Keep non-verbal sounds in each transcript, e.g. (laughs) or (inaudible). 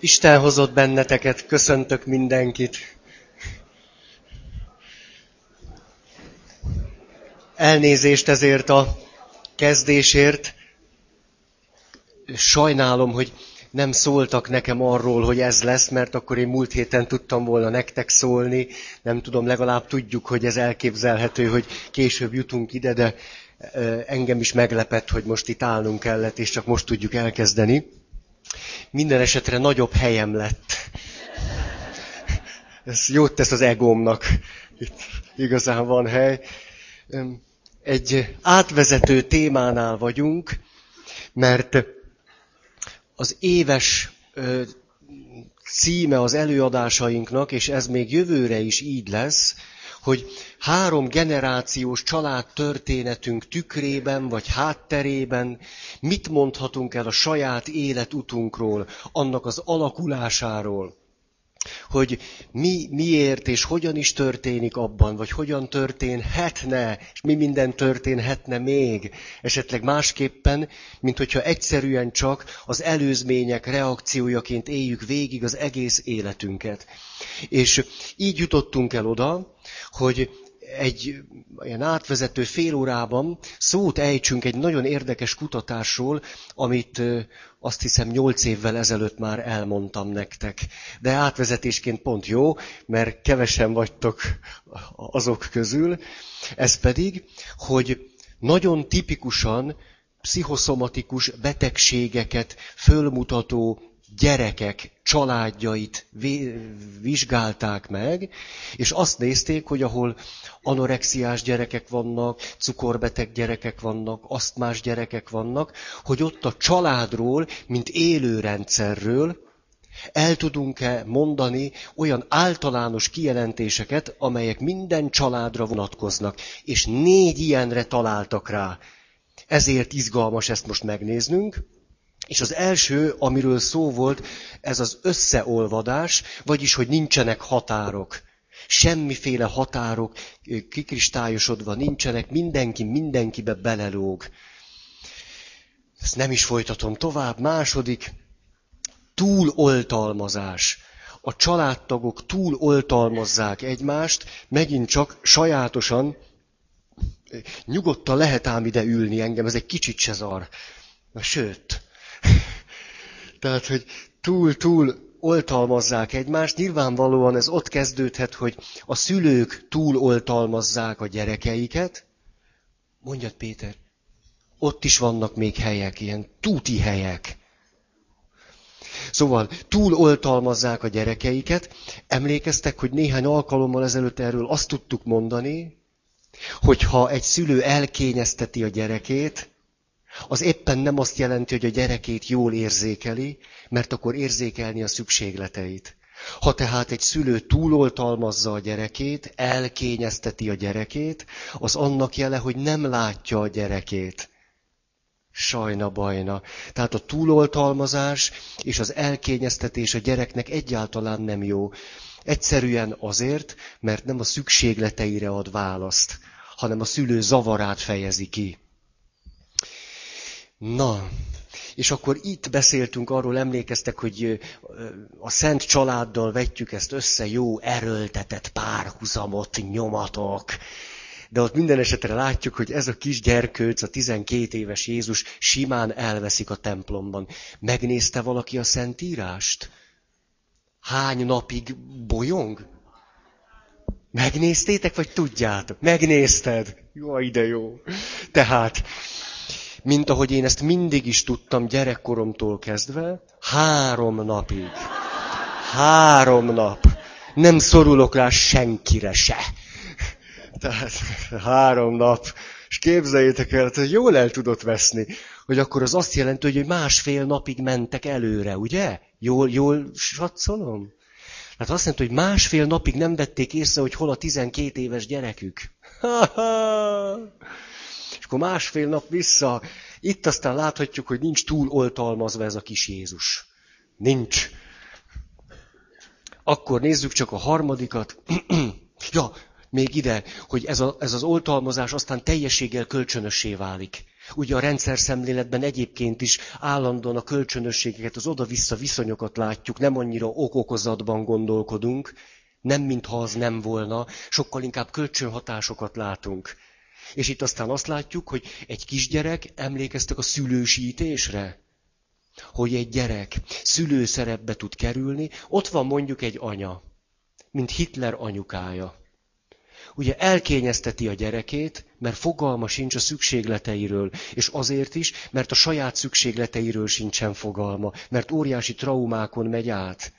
Isten hozott benneteket, köszöntök mindenkit. Elnézést ezért a kezdésért. Sajnálom, hogy nem szóltak nekem arról, hogy ez lesz, mert akkor én múlt héten tudtam volna nektek szólni. Nem tudom, legalább tudjuk, hogy ez elképzelhető, hogy később jutunk ide, de engem is meglepett, hogy most itt állnunk kellett, és csak most tudjuk elkezdeni. Minden esetre nagyobb helyem lett. Ez jót tesz az egómnak. Itt igazán van hely. Egy átvezető témánál vagyunk, mert az éves címe az előadásainknak, és ez még jövőre is így lesz, hogy három generációs család történetünk tükrében vagy hátterében mit mondhatunk el a saját életutunkról, annak az alakulásáról, hogy mi miért és hogyan is történik abban, vagy hogyan történhetne, és mi minden történhetne még, esetleg másképpen, mint hogyha egyszerűen csak az előzmények reakciójaként éljük végig az egész életünket. És így jutottunk el oda, hogy egy ilyen átvezető fél órában szót ejtsünk egy nagyon érdekes kutatásról, amit azt hiszem nyolc évvel ezelőtt már elmondtam nektek. De átvezetésként pont jó, mert kevesen vagytok azok közül. Ez pedig, hogy nagyon tipikusan pszichoszomatikus betegségeket fölmutató gyerekek családjait vizsgálták meg, és azt nézték, hogy ahol anorexiás gyerekek vannak, cukorbeteg gyerekek vannak, asztmás gyerekek vannak, hogy ott a családról, mint élőrendszerről el tudunk-e mondani olyan általános kijelentéseket, amelyek minden családra vonatkoznak, és négy ilyenre találtak rá. Ezért izgalmas ezt most megnéznünk. És az első, amiről szó volt, ez az összeolvadás, vagyis, hogy nincsenek határok. Semmiféle határok kikristályosodva nincsenek, mindenki mindenkibe belelóg. Ezt nem is folytatom tovább. Második, túloltalmazás. A családtagok túloltalmazzák egymást, megint csak sajátosan, nyugodtan lehet ám ide ülni engem, ez egy kicsit se zar. Na, sőt, (laughs) tehát, hogy túl-túl oltalmazzák egymást. Nyilvánvalóan ez ott kezdődhet, hogy a szülők túl oltalmazzák a gyerekeiket. Mondjad, Péter, ott is vannak még helyek, ilyen túti helyek. Szóval túl oltalmazzák a gyerekeiket. Emlékeztek, hogy néhány alkalommal ezelőtt erről azt tudtuk mondani, hogy ha egy szülő elkényezteti a gyerekét, az éppen nem azt jelenti, hogy a gyerekét jól érzékeli, mert akkor érzékelni a szükségleteit. Ha tehát egy szülő túloltalmazza a gyerekét, elkényezteti a gyerekét, az annak jele, hogy nem látja a gyerekét. Sajna bajna. Tehát a túloltalmazás és az elkényeztetés a gyereknek egyáltalán nem jó. Egyszerűen azért, mert nem a szükségleteire ad választ, hanem a szülő zavarát fejezi ki. Na, és akkor itt beszéltünk arról, emlékeztek, hogy a szent családdal vetjük ezt össze, jó erőltetett párhuzamot nyomatok. De ott minden esetre látjuk, hogy ez a kis gyerkőc, a 12 éves Jézus simán elveszik a templomban. Megnézte valaki a Szentírást? Hány napig bolyong? Megnéztétek, vagy tudjátok? Megnézted? Jó, ide jó. Tehát, mint ahogy én ezt mindig is tudtam gyerekkoromtól kezdve, három napig. Három nap. Nem szorulok rá senkire se. Tehát három nap. És képzeljétek el, hogy jól el tudott veszni, hogy akkor az azt jelenti, hogy másfél napig mentek előre, ugye? Jól, jól satszolom? Hát azt jelenti, hogy másfél napig nem vették észre, hogy hol a 12 éves gyerekük. Ha-ha! Akkor másfél nap vissza, itt aztán láthatjuk, hogy nincs túl oltalmazva ez a kis Jézus. Nincs. Akkor nézzük csak a harmadikat. (clears throat) ja, még ide, hogy ez, a, ez az oltalmazás aztán teljességgel kölcsönössé válik. Ugye a rendszer szemléletben egyébként is állandóan a kölcsönösségeket, az oda-vissza viszonyokat látjuk, nem annyira okokozatban gondolkodunk, nem mintha az nem volna, sokkal inkább kölcsönhatásokat látunk. És itt aztán azt látjuk, hogy egy kisgyerek, emlékeztek a szülősítésre? Hogy egy gyerek szülőszerepbe tud kerülni, ott van mondjuk egy anya, mint Hitler anyukája. Ugye elkényezteti a gyerekét, mert fogalma sincs a szükségleteiről, és azért is, mert a saját szükségleteiről sincsen fogalma, mert óriási traumákon megy át.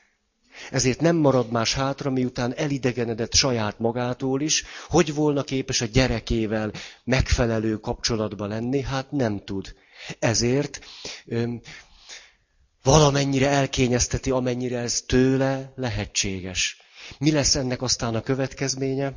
Ezért nem marad más hátra, miután elidegenedett saját magától is, hogy volna képes a gyerekével megfelelő kapcsolatba lenni, hát nem tud. Ezért öm, valamennyire elkényezteti, amennyire ez tőle lehetséges. Mi lesz ennek aztán a következménye?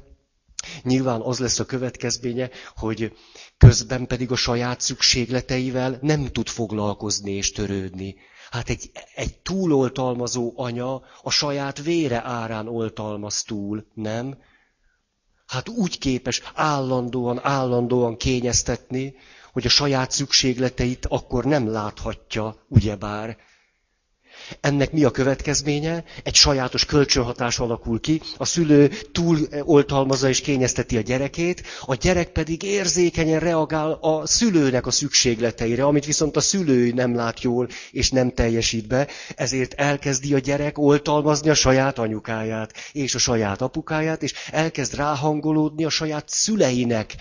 Nyilván az lesz a következménye, hogy közben pedig a saját szükségleteivel nem tud foglalkozni és törődni. Hát egy, egy túloltalmazó anya a saját vére árán oltalmaz túl, nem? Hát úgy képes állandóan, állandóan kényeztetni, hogy a saját szükségleteit akkor nem láthatja, ugyebár. Ennek mi a következménye? Egy sajátos kölcsönhatás alakul ki, a szülő túl oltalmazza és kényezteti a gyerekét, a gyerek pedig érzékenyen reagál a szülőnek a szükségleteire, amit viszont a szülő nem lát jól és nem teljesít be, ezért elkezdi a gyerek oltalmazni a saját anyukáját és a saját apukáját, és elkezd ráhangolódni a saját szüleinek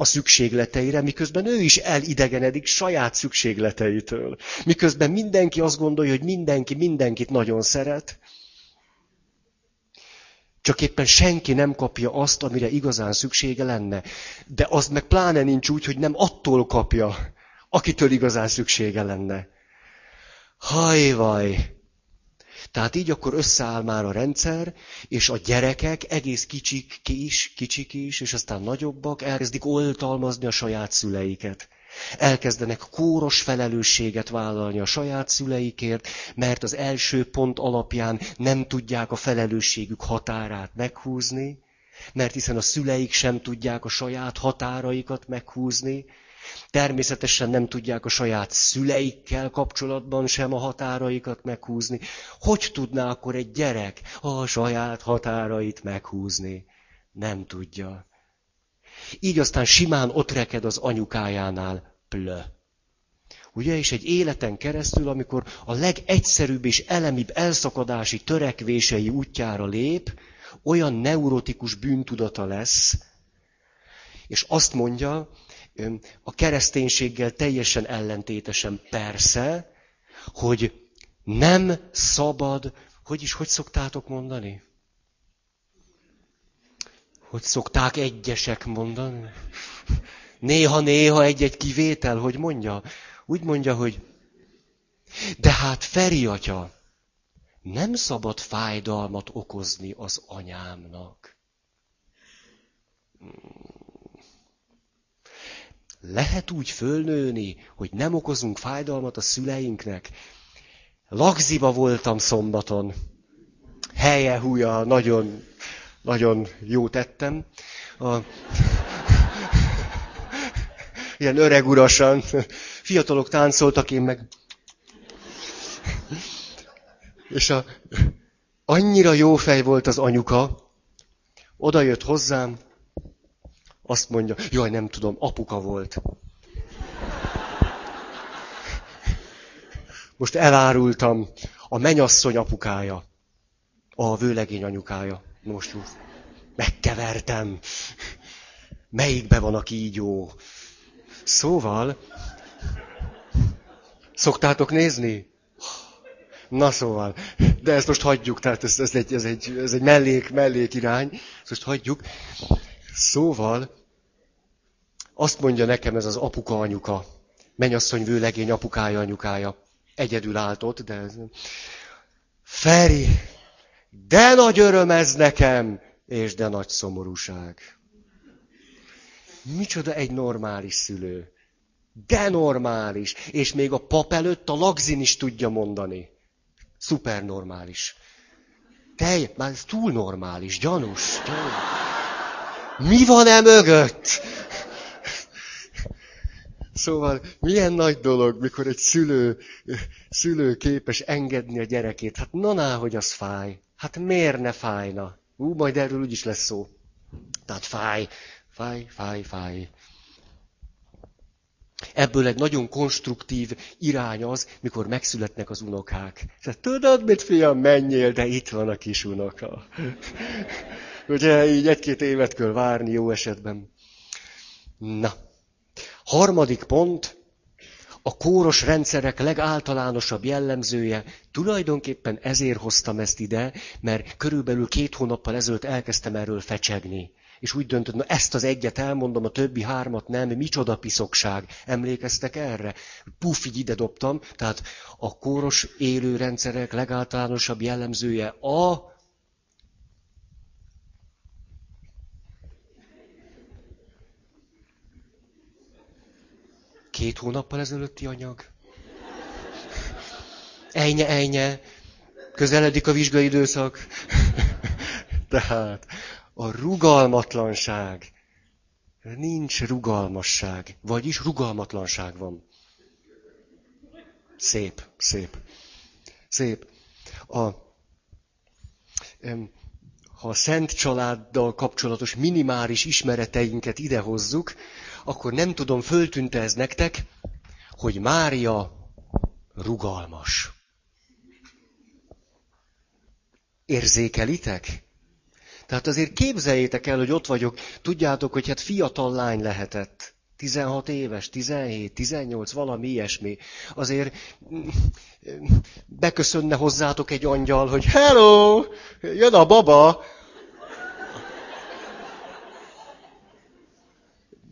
a szükségleteire, miközben ő is elidegenedik saját szükségleteitől. Miközben mindenki azt gondolja, hogy mindenki mindenkit nagyon szeret, csak éppen senki nem kapja azt, amire igazán szüksége lenne. De az meg pláne nincs úgy, hogy nem attól kapja, akitől igazán szüksége lenne. Hajvaj! Tehát így akkor összeáll már a rendszer, és a gyerekek, egész kicsik is, kicsik is, és aztán nagyobbak, elkezdik oltalmazni a saját szüleiket. Elkezdenek kóros felelősséget vállalni a saját szüleikért, mert az első pont alapján nem tudják a felelősségük határát meghúzni, mert hiszen a szüleik sem tudják a saját határaikat meghúzni, Természetesen nem tudják a saját szüleikkel kapcsolatban sem a határaikat meghúzni. Hogy tudná akkor egy gyerek a saját határait meghúzni? Nem tudja. Így aztán simán ott reked az anyukájánál plö. Ugye, és egy életen keresztül, amikor a legegyszerűbb és elemibb elszakadási törekvései útjára lép, olyan neurotikus bűntudata lesz, és azt mondja, a kereszténységgel teljesen ellentétesen persze, hogy nem szabad, hogy is, hogy szoktátok mondani? Hogy szokták egyesek mondani? Néha-néha egy-egy kivétel, hogy mondja? Úgy mondja, hogy de hát Feri atya, nem szabad fájdalmat okozni az anyámnak. Lehet úgy fölnőni, hogy nem okozunk fájdalmat a szüleinknek? Lagziba voltam szombaton. Helye, húja, nagyon, nagyon jó tettem. A... Ilyen öreg urasan. Fiatalok táncoltak, én meg... És a... annyira jó fej volt az anyuka, oda jött hozzám, azt mondja, jaj, nem tudom, apuka volt. Most elárultam a menyasszony apukája, a vőlegény anyukája. Most megkevertem. Melyikbe van a kígyó? Szóval, szoktátok nézni? Na szóval, de ezt most hagyjuk, tehát ez, ez, egy, ez, egy, ez egy mellék, mellék irány, ezt most hagyjuk. Szóval, azt mondja nekem ez az apuka anyuka, mennyasszony vőlegény apukája anyukája. Egyedül állt ott, de... Feri, de nagy öröm ez nekem, és de nagy szomorúság. Micsoda egy normális szülő. De normális. És még a pap előtt a lagzin is tudja mondani. Szuper normális. Te, már ez túl normális, gyanús. gyanús. Mi van e mögött? Szóval milyen nagy dolog, mikor egy szülő, szülő képes engedni a gyerekét. Hát na, hogy az fáj. Hát miért ne fájna? Ú, majd erről úgyis lesz szó. Tehát fáj, fáj, fáj, fáj. Ebből egy nagyon konstruktív irány az, mikor megszületnek az unokák. Tehát tudod, mit fiam, menjél, de itt van a kis unoka. (laughs) Ugye így egy-két évet kell várni jó esetben. Na, harmadik pont, a kóros rendszerek legáltalánosabb jellemzője, tulajdonképpen ezért hoztam ezt ide, mert körülbelül két hónappal ezelőtt elkezdtem erről fecsegni. És úgy döntött, na ezt az egyet elmondom, a többi hármat nem, micsoda piszokság. Emlékeztek erre? Puff, így ide dobtam. Tehát a kóros élőrendszerek legáltalánosabb jellemzője a Két hónappal ezelőtti anyag. Ejnye, ejnye, közeledik a vizsgai időszak. (laughs) Tehát a rugalmatlanság. Nincs rugalmasság, vagyis rugalmatlanság van. Szép, szép. Szép. A, ha a szent családdal kapcsolatos minimális ismereteinket idehozzuk, akkor nem tudom, föltűnte ez nektek, hogy Mária rugalmas. Érzékelitek? Tehát azért képzeljétek el, hogy ott vagyok, tudjátok, hogy hát fiatal lány lehetett. 16 éves, 17, 18, valami ilyesmi. Azért mm, beköszönne hozzátok egy angyal, hogy hello, jön a baba.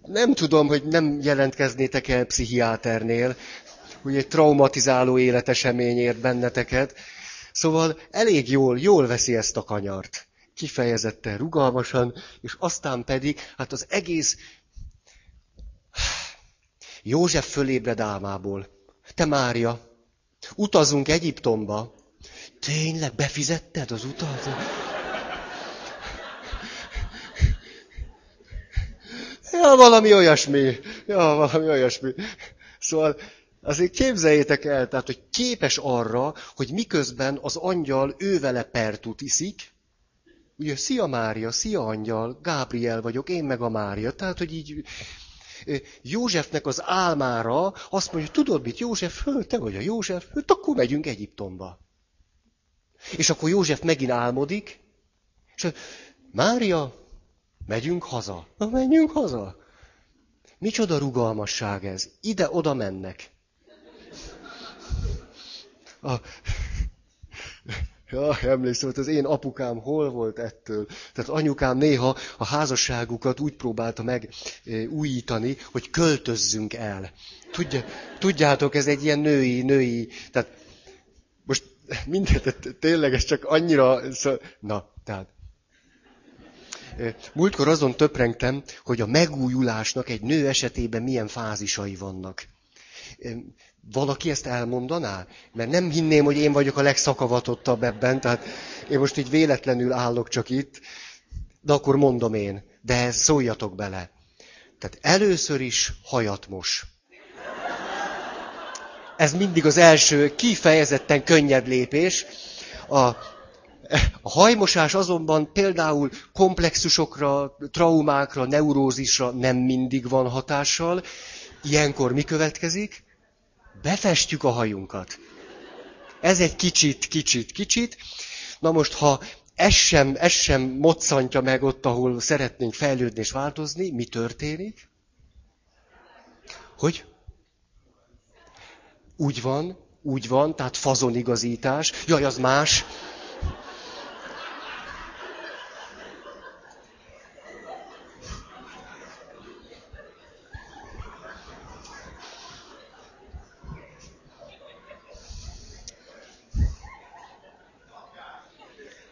Nem tudom, hogy nem jelentkeznétek el pszichiáternél, hogy egy traumatizáló életesemény ért benneteket. Szóval elég jól, jól veszi ezt a kanyart kifejezetten rugalmasan, és aztán pedig, hát az egész József fölébred álmából. Te Mária, utazunk Egyiptomba. Tényleg befizetted az utat? Ja, valami olyasmi. Ja, valami olyasmi. Szóval azért képzeljétek el, tehát, hogy képes arra, hogy miközben az angyal ővele pertut iszik, Ugye, szia Mária, szia angyal, Gábriel vagyok, én meg a Mária. Tehát, hogy így Józsefnek az álmára azt mondja, tudod mit, József, föl, te vagy a József, hát akkor megyünk Egyiptomba. És akkor József megint álmodik, és Mária, megyünk haza. Na, menjünk haza. Micsoda rugalmasság ez. Ide-oda mennek. A, Ja, emlékszem, hogy az én apukám hol volt ettől. Tehát anyukám néha a házasságukat úgy próbálta meg e, újítani, hogy költözzünk el. Tudja, tudjátok, ez egy ilyen női, női, tehát most (laughs) mindent, tényleg ez csak annyira, na, tehát. Múltkor azon töprengtem, hogy a megújulásnak egy nő esetében milyen fázisai vannak. Valaki ezt elmondaná? Mert nem hinném, hogy én vagyok a legszakavatottabb ebben, tehát én most így véletlenül állok csak itt, de akkor mondom én, de szóljatok bele. Tehát először is hajat mos. Ez mindig az első kifejezetten könnyed lépés. A, a hajmosás azonban például komplexusokra, traumákra, neurózisra nem mindig van hatással. Ilyenkor mi következik? befestjük a hajunkat. Ez egy kicsit, kicsit, kicsit. Na most, ha ez sem, ez sem moccantja meg ott, ahol szeretnénk fejlődni és változni, mi történik? Hogy? Úgy van, úgy van, tehát fazonigazítás. Jaj, az más.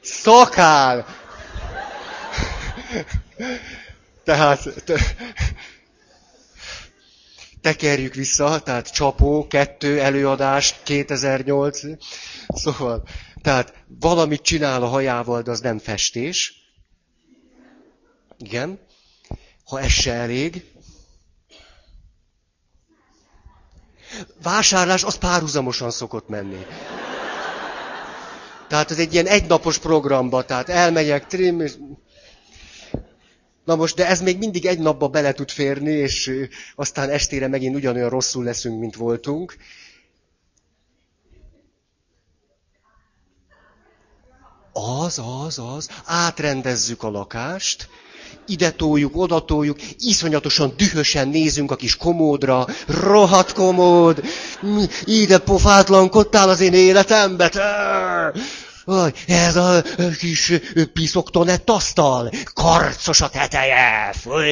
Szakál! Tehát te, tekerjük vissza, tehát csapó, kettő, előadás, 2008. Szóval, tehát valamit csinál a hajával, de az nem festés. Igen. Ha ez se elég, Vásárlás az párhuzamosan szokott menni. Tehát ez egy ilyen egynapos programba, tehát elmegyek, trim, és... Na most, de ez még mindig egy napba bele tud férni, és aztán estére megint ugyanolyan rosszul leszünk, mint voltunk. Az, az, az. Átrendezzük a lakást, ide toljuk, oda toljuk, iszonyatosan dühösen nézünk a kis komódra, rohadt komód, ide pofátlankodtál az én életembe, ez a kis piszoktonett asztal, karcos a teteje, fúj,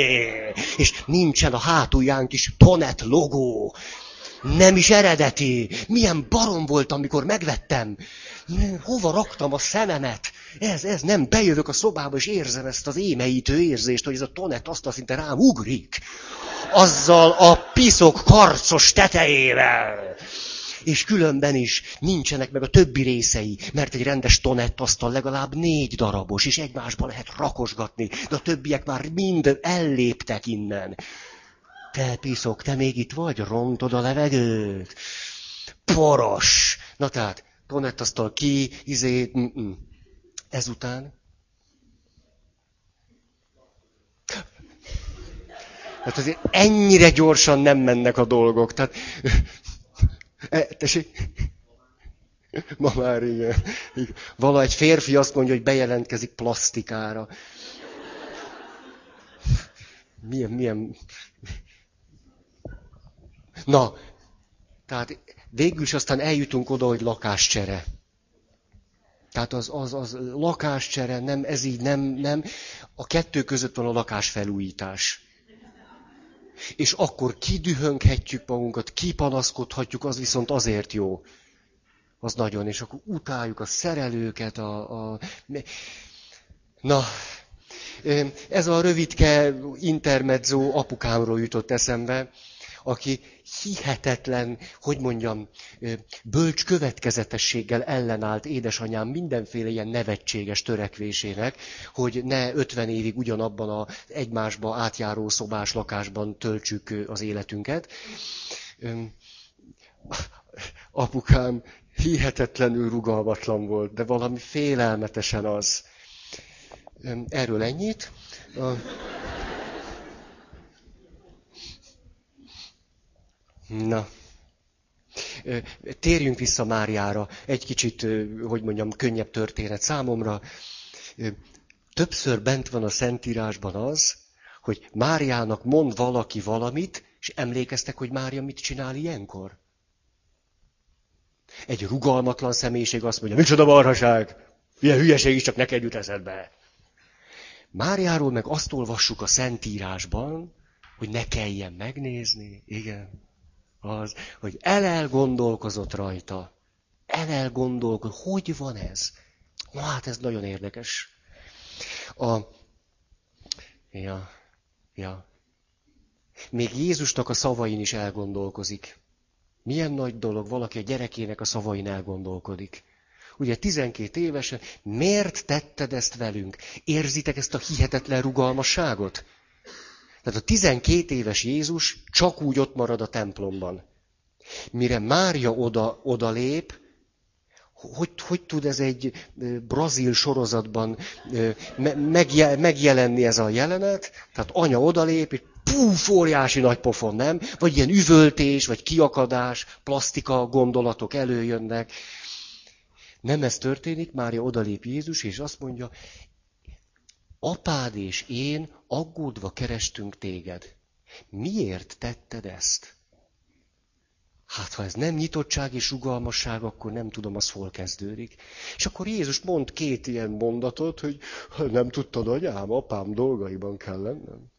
és nincsen a hátulján kis tonet logó. Nem is eredeti. Milyen barom volt, amikor megvettem. Hova raktam a szememet? Ez, ez nem. Bejövök a szobába, és érzem ezt az émeítő érzést, hogy ez a tonet azt szinte rám ugrik. Azzal a piszok karcos tetejével. És különben is nincsenek meg a többi részei, mert egy rendes tonett asztal legalább négy darabos, és egymásba lehet rakosgatni, de a többiek már mind elléptek innen. Te piszok, te még itt vagy? Rontod a levegőt? Poros! Na tehát, asztal ki, izé, mm-mm. Ezután. Hát azért ennyire gyorsan nem mennek a dolgok. Tehát, e, tessék? Ma már igen. Vala egy férfi azt mondja, hogy bejelentkezik plastikára. Milyen, milyen... Na, tehát végül is aztán eljutunk oda, hogy lakáscsere. Tehát az, az, az lakáscsere, nem, ez így nem, nem. A kettő között van a lakásfelújítás. És akkor kidühönghetjük magunkat, kipanaszkodhatjuk, az viszont azért jó. Az nagyon, és akkor utáljuk a szerelőket, a... a... Na, ez a rövidke intermezzo apukámról jutott eszembe aki hihetetlen, hogy mondjam, bölcs következetességgel ellenállt édesanyám mindenféle ilyen nevetséges törekvésének, hogy ne 50 évig ugyanabban a egymásba átjáró szobás lakásban töltsük az életünket. Apukám hihetetlenül rugalmatlan volt, de valami félelmetesen az. Erről ennyit. Na, térjünk vissza Máriára. Egy kicsit, hogy mondjam, könnyebb történet számomra. Többször bent van a Szentírásban az, hogy Máriának mond valaki valamit, és emlékeztek, hogy Mária mit csinál ilyenkor? Egy rugalmatlan személyiség azt mondja, micsoda marhaság, ilyen hülyeség is csak neked jut eszedbe. Máriáról meg azt olvassuk a Szentírásban, hogy ne kelljen megnézni, igen az, hogy elelgondolkozott rajta. Elelgondolkozott, hogy van ez? Na hát ez nagyon érdekes. A... Ja, ja. Még Jézusnak a szavain is elgondolkozik. Milyen nagy dolog, valaki a gyerekének a szavain elgondolkodik. Ugye 12 évesen, miért tetted ezt velünk? Érzitek ezt a hihetetlen rugalmasságot? Tehát a 12 éves Jézus csak úgy ott marad a templomban. Mire Mária oda, oda lép, hogy, hogy tud ez egy brazil sorozatban megjelenni ez a jelenet? Tehát anya odalép, és puf, óriási nagy pofon, nem? Vagy ilyen üvöltés, vagy kiakadás, plastika gondolatok előjönnek. Nem ez történik, Mária odalép Jézus, és azt mondja, apád és én aggódva kerestünk téged. Miért tetted ezt? Hát, ha ez nem nyitottság és rugalmasság, akkor nem tudom, az hol kezdődik. És akkor Jézus mond két ilyen mondatot, hogy nem tudtad, anyám, apám dolgaiban kell lennem.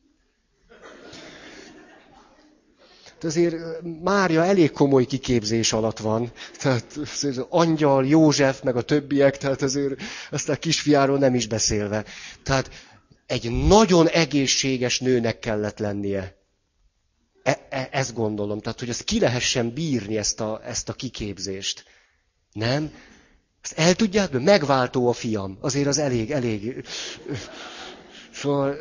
Azért Mária elég komoly kiképzés alatt van. Tehát az angyal, József, meg a többiek, tehát azért ezt a kisfiáról nem is beszélve. Tehát egy nagyon egészséges nőnek kellett lennie. E, e, ezt gondolom, tehát hogy ezt ki lehessen bírni, ezt a, ezt a kiképzést. Nem? Ezt el tudják, mert megváltó a fiam. Azért az elég, elég. Szóval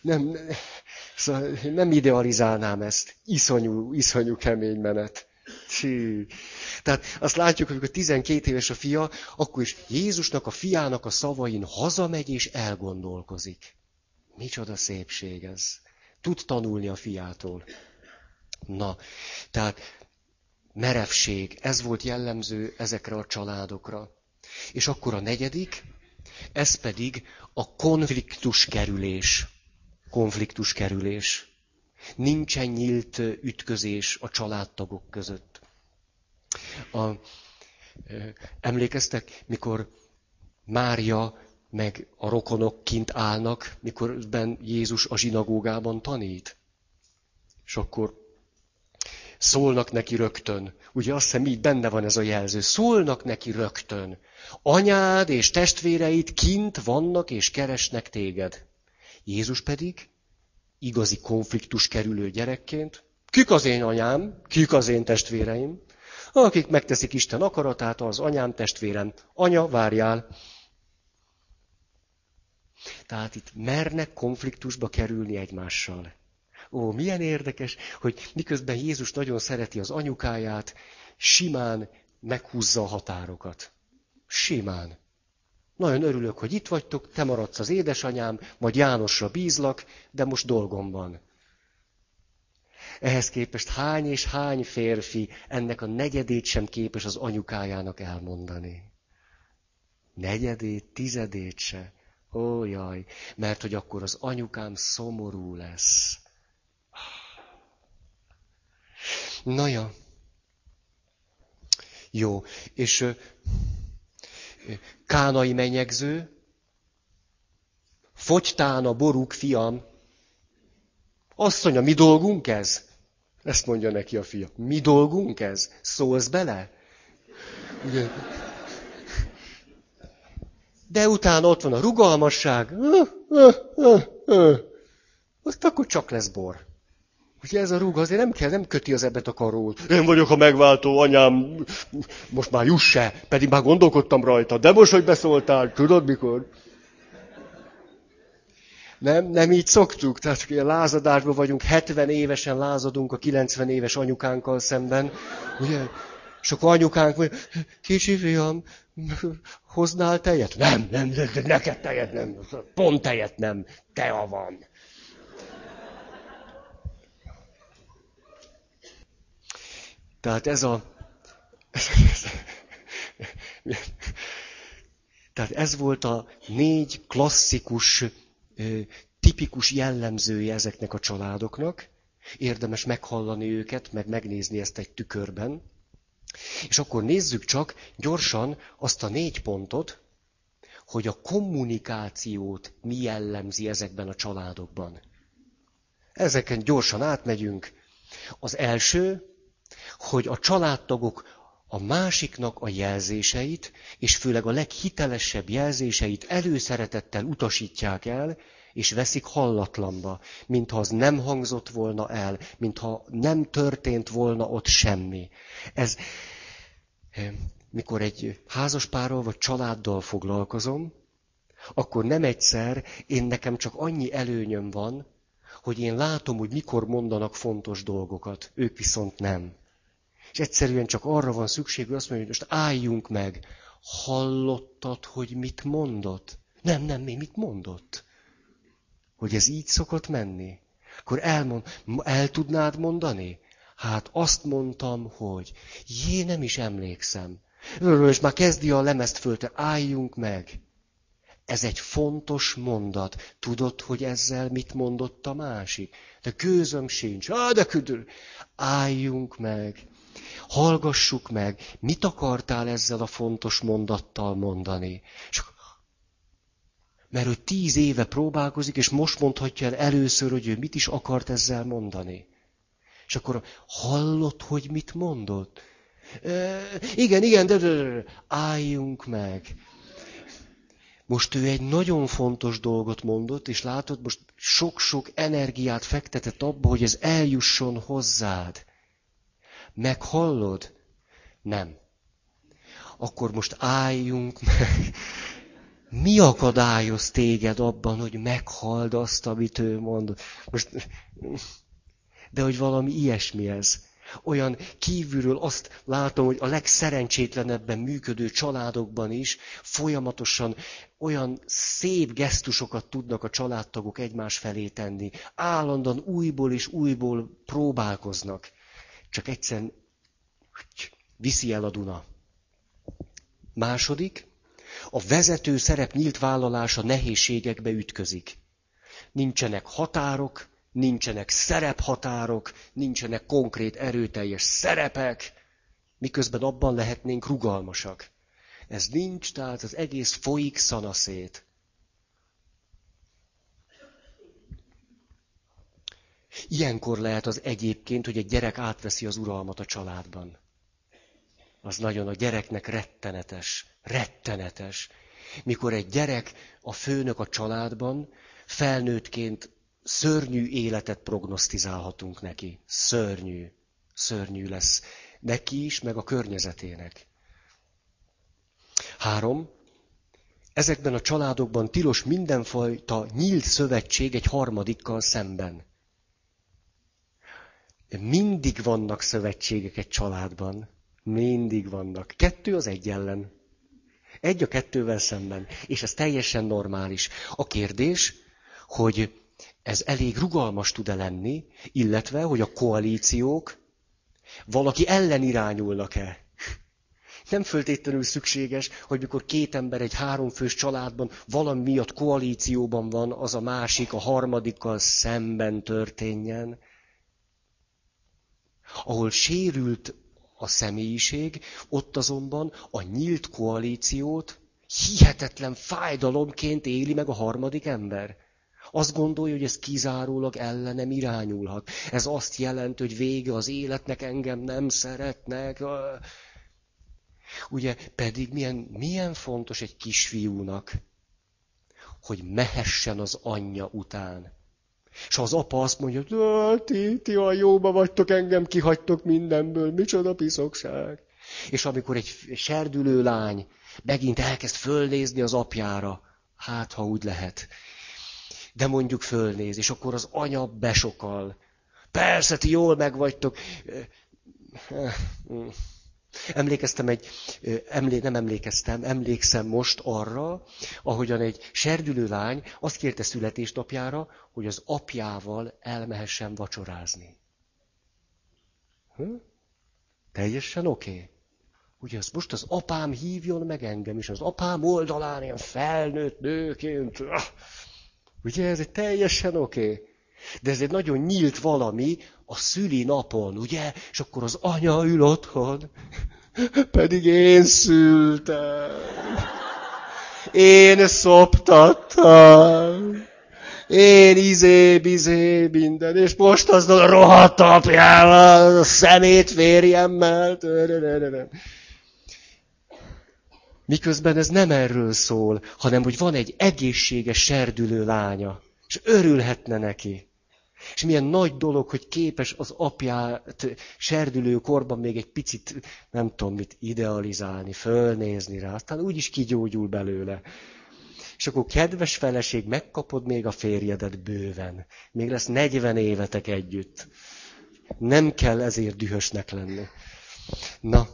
Nem, szóval nem idealizálnám ezt. Iszonyú, iszonyú kemény menet. Csí. Tehát azt látjuk, hogy amikor 12 éves a fia, akkor is Jézusnak, a fiának a szavain hazamegy és elgondolkozik. Micsoda szépség ez. Tud tanulni a fiától. Na, tehát merevség, ez volt jellemző ezekre a családokra. És akkor a negyedik, ez pedig a konfliktus kerülés. Konfliktus kerülés. Nincsen nyílt ütközés a családtagok között. A, emlékeztek, mikor Mária meg a rokonok kint állnak, mikor ben Jézus a zsinagógában tanít? És akkor szólnak neki rögtön. Ugye azt hiszem így benne van ez a jelző. Szólnak neki rögtön. Anyád és testvéreid kint vannak és keresnek téged. Jézus pedig igazi konfliktus kerülő gyerekként, kik az én anyám, kik az én testvéreim, akik megteszik Isten akaratát, az anyám, testvérem. Anya, várjál. Tehát itt mernek konfliktusba kerülni egymással. Ó, milyen érdekes, hogy miközben Jézus nagyon szereti az anyukáját, simán meghúzza a határokat. Simán. Nagyon örülök, hogy itt vagytok, te maradsz az édesanyám, majd Jánosra bízlak, de most dolgom van. Ehhez képest hány és hány férfi ennek a negyedét sem képes az anyukájának elmondani. Negyedét, tizedét se. Ó, jaj, mert hogy akkor az anyukám szomorú lesz. Na ja. Jó, és kánai menyegző, fogytán a borúk fiam. Azt mondja, mi dolgunk ez? Ezt mondja neki a fia. Mi dolgunk ez? Szólsz bele? Ugye? De utána ott van a rugalmasság. Azt akkor csak lesz bor. Ugye ez a rúg azért nem kell, nem köti az ebbet a karót. Én vagyok a megváltó anyám, most már juss se, pedig már gondolkodtam rajta, de most, hogy beszóltál, tudod mikor? Nem, nem így szoktuk, tehát a lázadásban vagyunk, 70 évesen lázadunk a 90 éves anyukánkkal szemben, ugye? És akkor anyukánk mondja, kicsi fiam, hoznál tejet? Nem, nem, neked tejet nem, pont tejet nem, tea van. Tehát ez a... Tehát ez volt a négy klasszikus, tipikus jellemzője ezeknek a családoknak. Érdemes meghallani őket, meg megnézni ezt egy tükörben. És akkor nézzük csak gyorsan azt a négy pontot, hogy a kommunikációt mi jellemzi ezekben a családokban. Ezeken gyorsan átmegyünk. Az első, hogy a családtagok a másiknak a jelzéseit, és főleg a leghitelesebb jelzéseit előszeretettel utasítják el, és veszik hallatlanba, mintha az nem hangzott volna el, mintha nem történt volna ott semmi. Ez, eh, mikor egy házaspárral vagy családdal foglalkozom, akkor nem egyszer én nekem csak annyi előnyöm van, hogy én látom, hogy mikor mondanak fontos dolgokat, ők viszont nem. És egyszerűen csak arra van szükség, hogy azt mondja, hogy most álljunk meg. Hallottad, hogy mit mondott? Nem, nem, mi mit mondott? Hogy ez így szokott menni? Akkor elmond, el tudnád mondani? Hát azt mondtam, hogy jé, nem is emlékszem. És már kezdi a lemezt fölte, álljunk meg. Ez egy fontos mondat. Tudod, hogy ezzel mit mondott a másik? De gőzöm sincs. Á, de küldül. Álljunk meg. Hallgassuk meg, mit akartál ezzel a fontos mondattal mondani. És mert ő tíz éve próbálkozik, és most mondhatja el először, hogy ő mit is akart ezzel mondani. És akkor hallott, hogy mit mondott? E, igen, igen, de, de, de álljunk meg. Most ő egy nagyon fontos dolgot mondott, és látod, most sok-sok energiát fektetett abba, hogy ez eljusson hozzád. Meghallod? Nem. Akkor most álljunk meg. Mi akadályoz téged abban, hogy meghald azt, amit ő mond? Most, de hogy valami ilyesmi ez. Olyan kívülről azt látom, hogy a legszerencsétlenebben működő családokban is folyamatosan olyan szép gesztusokat tudnak a családtagok egymás felé tenni. Állandóan újból és újból próbálkoznak. Csak egyszerűen viszi el a Duna. Második, a vezető szerep nyílt vállalása nehézségekbe ütközik. Nincsenek határok, nincsenek szerephatárok, nincsenek konkrét erőteljes szerepek, miközben abban lehetnénk rugalmasak. Ez nincs, tehát az egész folyik szanaszét. Ilyenkor lehet az egyébként, hogy egy gyerek átveszi az uralmat a családban. Az nagyon a gyereknek rettenetes, rettenetes. Mikor egy gyerek a főnök a családban, felnőttként szörnyű életet prognosztizálhatunk neki. Szörnyű, szörnyű lesz neki is, meg a környezetének. Három, ezekben a családokban tilos mindenfajta nyílt szövetség egy harmadikkal szemben. Mindig vannak szövetségek egy családban. Mindig vannak. Kettő az egy ellen. Egy a kettővel szemben. És ez teljesen normális. A kérdés, hogy ez elég rugalmas tud-e lenni, illetve, hogy a koalíciók valaki ellen irányulnak-e. Nem föltétlenül szükséges, hogy mikor két ember egy háromfős családban valami miatt koalícióban van, az a másik a harmadikkal szemben történjen. Ahol sérült a személyiség, ott azonban a nyílt koalíciót hihetetlen fájdalomként éli meg a harmadik ember. Azt gondolja, hogy ez kizárólag ellenem irányulhat. Ez azt jelenti, hogy vége az életnek, engem nem szeretnek. Ugye pedig milyen, milyen fontos egy kisfiúnak, hogy mehessen az anyja után. És az apa azt mondja, ti, ti a jóba vagytok, engem kihagytok mindenből, micsoda piszokság. És amikor egy serdülő lány megint elkezd fölnézni az apjára, hát ha úgy lehet, de mondjuk fölnéz, és akkor az anya besokal. Persze, ti jól megvagytok. Emlékeztem egy, emlé, nem emlékeztem, emlékszem most arra, ahogyan egy serdülő lány azt kérte születésnapjára, hogy az apjával elmehessen vacsorázni. Hm? Teljesen oké. Okay. Ugye az most az apám hívjon meg engem is, az apám oldalán ilyen felnőtt nőként. Ah, Ugye ez egy teljesen oké. Okay. De ez egy nagyon nyílt valami a szüli napon, ugye? És akkor az anya ül otthon, (laughs) pedig én szültem. Én szoptattam. Én izé, bizé, minden. És most az a rohadt apjával, a szemét férjemmel. Miközben ez nem erről szól, hanem hogy van egy egészséges serdülő lánya, és örülhetne neki. És milyen nagy dolog, hogy képes az apját serdülő korban még egy picit, nem tudom mit, idealizálni, fölnézni rá, aztán úgyis kigyógyul belőle. És akkor kedves feleség, megkapod még a férjedet bőven. Még lesz 40 évetek együtt. Nem kell ezért dühösnek lenni. Na,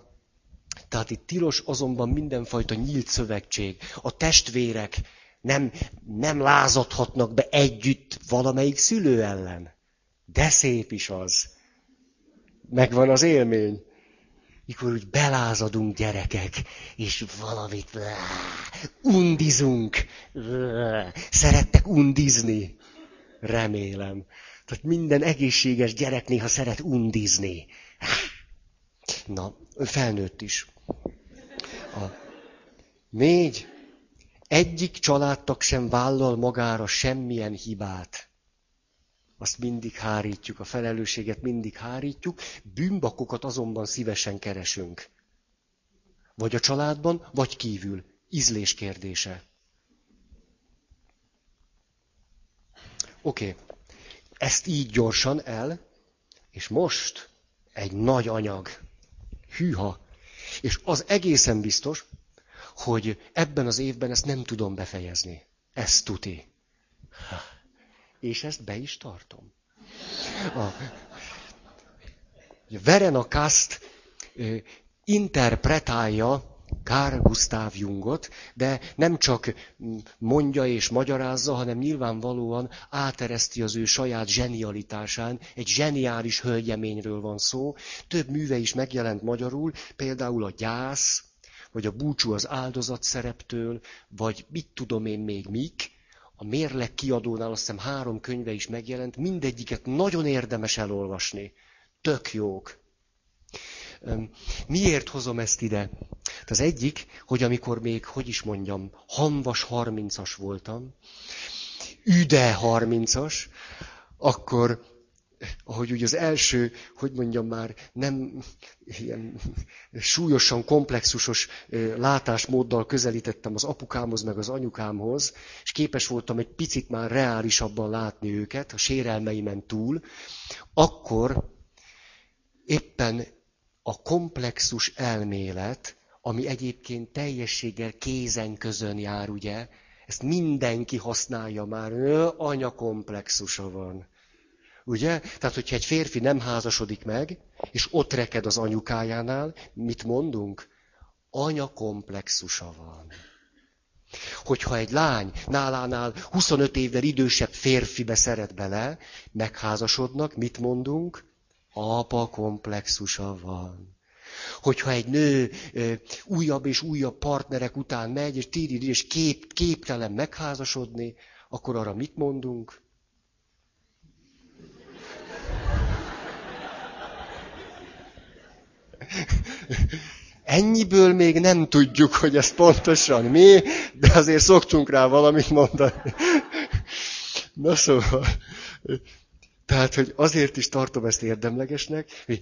tehát itt tilos azonban mindenfajta nyílt szövetség. A testvérek nem, nem lázadhatnak be együtt valamelyik szülő ellen. De szép is az. Megvan az élmény. Mikor úgy belázadunk gyerekek, és valamit undizunk. Szerettek undizni. Remélem. Tehát minden egészséges gyerek néha szeret undizni. Na, felnőtt is. A négy, egyik családtag sem vállal magára semmilyen hibát. Azt mindig hárítjuk, a felelősséget mindig hárítjuk, bűnbakokat azonban szívesen keresünk. Vagy a családban, vagy kívül. Ízlés kérdése. Oké, ezt így gyorsan el, és most egy nagy anyag. Hűha! És az egészen biztos, hogy ebben az évben ezt nem tudom befejezni. Ezt tuti. És ezt be is tartom. A, Verena Kast interpretálja Kár Gustav Jungot, de nem csak mondja és magyarázza, hanem nyilvánvalóan átereszti az ő saját zsenialitásán. Egy zseniális hölgyeményről van szó. Több műve is megjelent magyarul, például a gyász, vagy a búcsú az áldozat szereptől, vagy mit tudom én még mik. A Mérleg kiadónál azt hiszem három könyve is megjelent, mindegyiket nagyon érdemes elolvasni. Tök jók. Miért hozom ezt ide? Az egyik, hogy amikor még, hogy is mondjam, hamvas harmincas voltam, üde harmincas, akkor, ahogy ugye az első, hogy mondjam már, nem ilyen súlyosan komplexusos látásmóddal közelítettem az apukámhoz, meg az anyukámhoz, és képes voltam egy picit már reálisabban látni őket, a sérelmeimen túl, akkor éppen a komplexus elmélet, ami egyébként teljességgel kézen közön jár, ugye, ezt mindenki használja már, anya komplexusa van. Ugye? Tehát, hogyha egy férfi nem házasodik meg, és ott reked az anyukájánál, mit mondunk? Anya komplexusa van. Hogyha egy lány nálánál 25 évvel idősebb férfibe szeret bele, megházasodnak, mit mondunk? apa komplexusa van. Hogyha egy nő ö, újabb és újabb partnerek után megy, és tírid, és kép, képtelen megházasodni, akkor arra mit mondunk? Ennyiből még nem tudjuk, hogy ez pontosan mi, de azért szoktunk rá valamit mondani. Na szóval, tehát, hogy azért is tartom ezt érdemlegesnek, hogy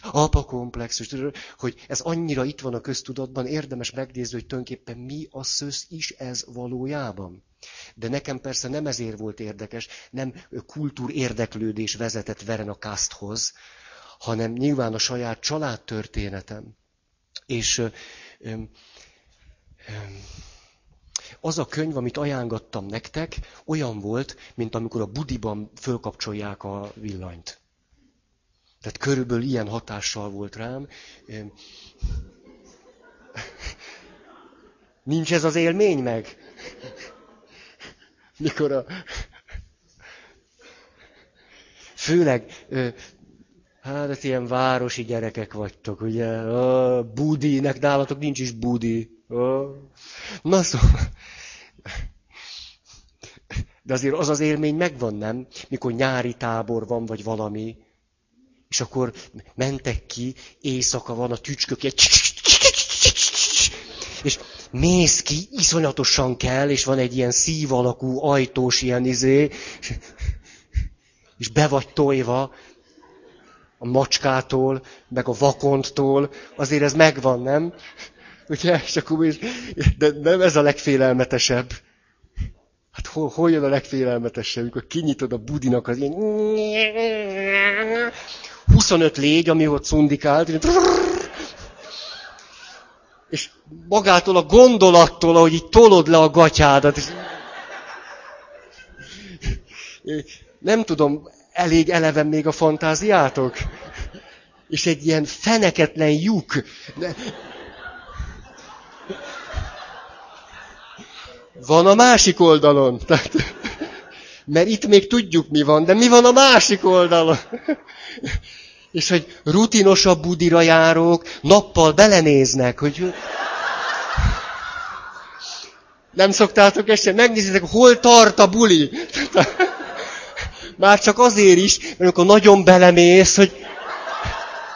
apa komplexus, hogy ez annyira itt van a köztudatban, érdemes megnézni, hogy tulajdonképpen mi a szösz is ez valójában. De nekem persze nem ezért volt érdekes, nem kultúr érdeklődés vezetett Veren a Kasthoz, hanem nyilván a saját családtörténetem. És ö, ö, az a könyv, amit ajánlottam nektek, olyan volt, mint amikor a budiban fölkapcsolják a villanyt. Tehát körülbelül ilyen hatással volt rám. Nincs ez az élmény meg? Mikor a... Főleg, hát ilyen városi gyerekek vagytok, ugye? A budi, nek nálatok nincs is budi. Na szóval, de azért az az élmény megvan, nem? Mikor nyári tábor van, vagy valami, és akkor mentek ki, éjszaka van, a tücskök. És mész ki, iszonyatosan kell, és van egy ilyen szív alakú, ajtós ilyen izé, és be vagy tojva a macskától, meg a vakonttól, azért ez megvan, nem? Ugye? És akkor de nem ez a legfélelmetesebb. Hát hol, hol jön a legfélelmetesebb, amikor kinyitod a budinak az ilyen 25 légy, ami ott szundikált, és magától a gondolattól, ahogy így tolod le a gatyádat. És... Nem tudom, elég eleven még a fantáziátok? És egy ilyen feneketlen lyuk. Van a másik oldalon. Tehát, mert itt még tudjuk, mi van, de mi van a másik oldalon? És hogy rutinosabb budira járók nappal belenéznek, hogy... Nem szoktátok ezt megnézitek, hol tart a buli. Már csak azért is, mert amikor nagyon belemész, hogy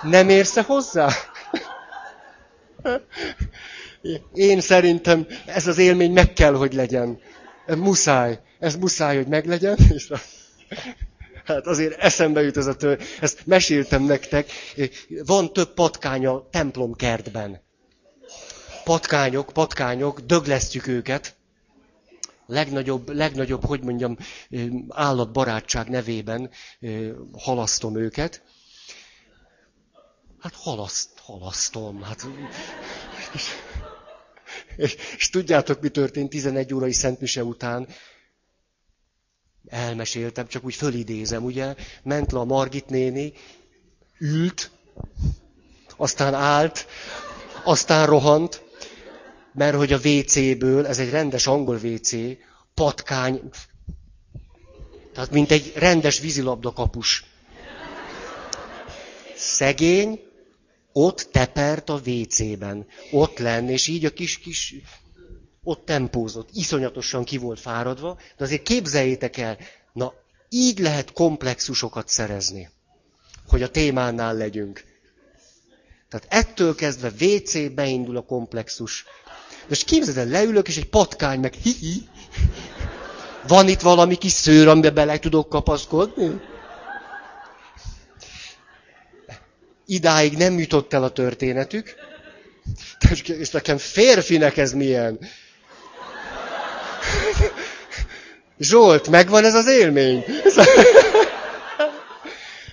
nem érsz hozzá? Én szerintem ez az élmény meg kell, hogy legyen. Muszáj. Ez muszáj, hogy meglegyen. És. Hát azért eszembe jut ez a tő. Ezt meséltem nektek. Van több patkány a templom kertben. Patkányok, patkányok, döglesztjük őket. Legnagyobb, legnagyobb, hogy mondjam, állatbarátság nevében halasztom őket. Hát halaszt, halasztom. Hát, és, És, és tudjátok, mi történt 11 órai szentmise után? Elmeséltem, csak úgy fölidézem, ugye? Ment le a Margit néni, ült, aztán állt, aztán rohant, mert hogy a WC-ből, ez egy rendes angol WC, patkány, tehát mint egy rendes vízilabda kapus. Szegény, ott tepert a WC-ben, ott lenn, és így a kis, kis, ott tempózott, iszonyatosan ki volt fáradva, de azért képzeljétek el, na, így lehet komplexusokat szerezni, hogy a témánál legyünk. Tehát ettől kezdve WC beindul a komplexus. Most képzeld el, leülök, és egy patkány meg hi-hi. Van itt valami kis szőr, amiben bele tudok kapaszkodni? Idáig nem jutott el a történetük. És nekem férfinek ez milyen. Zsolt, megvan ez az élmény?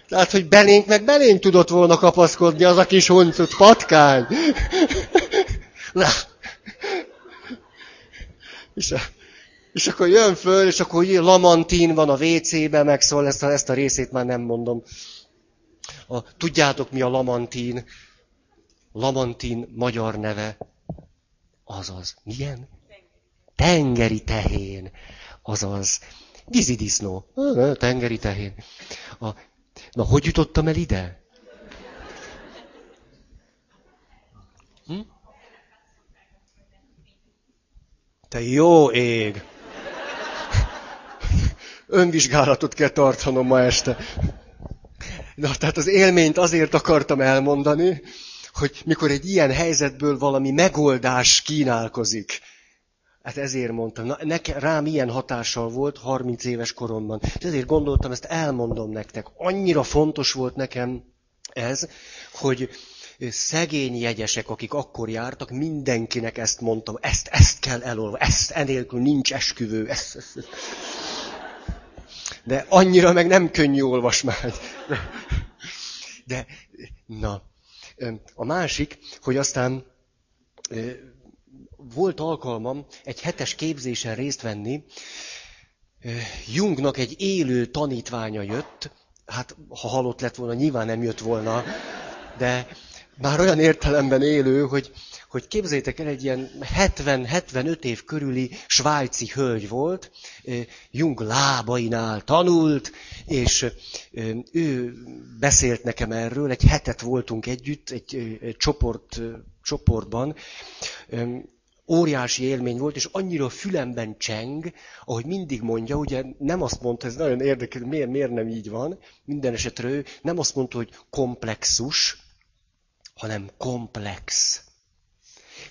Tehát, hogy belénk meg belénk tudott volna kapaszkodni az a kis huncut patkány. És, és akkor jön föl, és akkor ilyen lamantin van a WC-ben, meg szóval ezt a, ezt a részét már nem mondom. A, tudjátok, mi a lamantin? Lamantin magyar neve. Azaz. Milyen? Tengeri tehén. Azaz. Vízidisznó. Tengeri tehén. A, na, hogy jutottam el ide? Te jó ég! Önvizsgálatot kell tartanom ma este. Na, tehát az élményt azért akartam elmondani, hogy mikor egy ilyen helyzetből valami megoldás kínálkozik. Hát ezért mondtam, na, nekem, rám ilyen hatással volt 30 éves koromban. Ezért gondoltam, ezt elmondom nektek. Annyira fontos volt nekem ez, hogy szegény jegyesek, akik akkor jártak, mindenkinek ezt mondtam, ezt, ezt kell elolvasni, ezt enélkül nincs esküvő. Ezt, ezt, ezt. De annyira meg nem könnyű olvasmány. De, na, a másik, hogy aztán volt alkalmam egy hetes képzésen részt venni, Jungnak egy élő tanítványa jött, hát ha halott lett volna, nyilván nem jött volna, de már olyan értelemben élő, hogy, hogy képzeljétek el, egy ilyen 70-75 év körüli svájci hölgy volt, Jung lábainál tanult, és ő beszélt nekem erről, egy hetet voltunk együtt, egy, csoport, csoportban, óriási élmény volt, és annyira fülemben cseng, ahogy mindig mondja, ugye nem azt mondta, ez nagyon érdekes, miért, miért nem így van, minden esetre ő nem azt mondta, hogy komplexus, hanem komplex.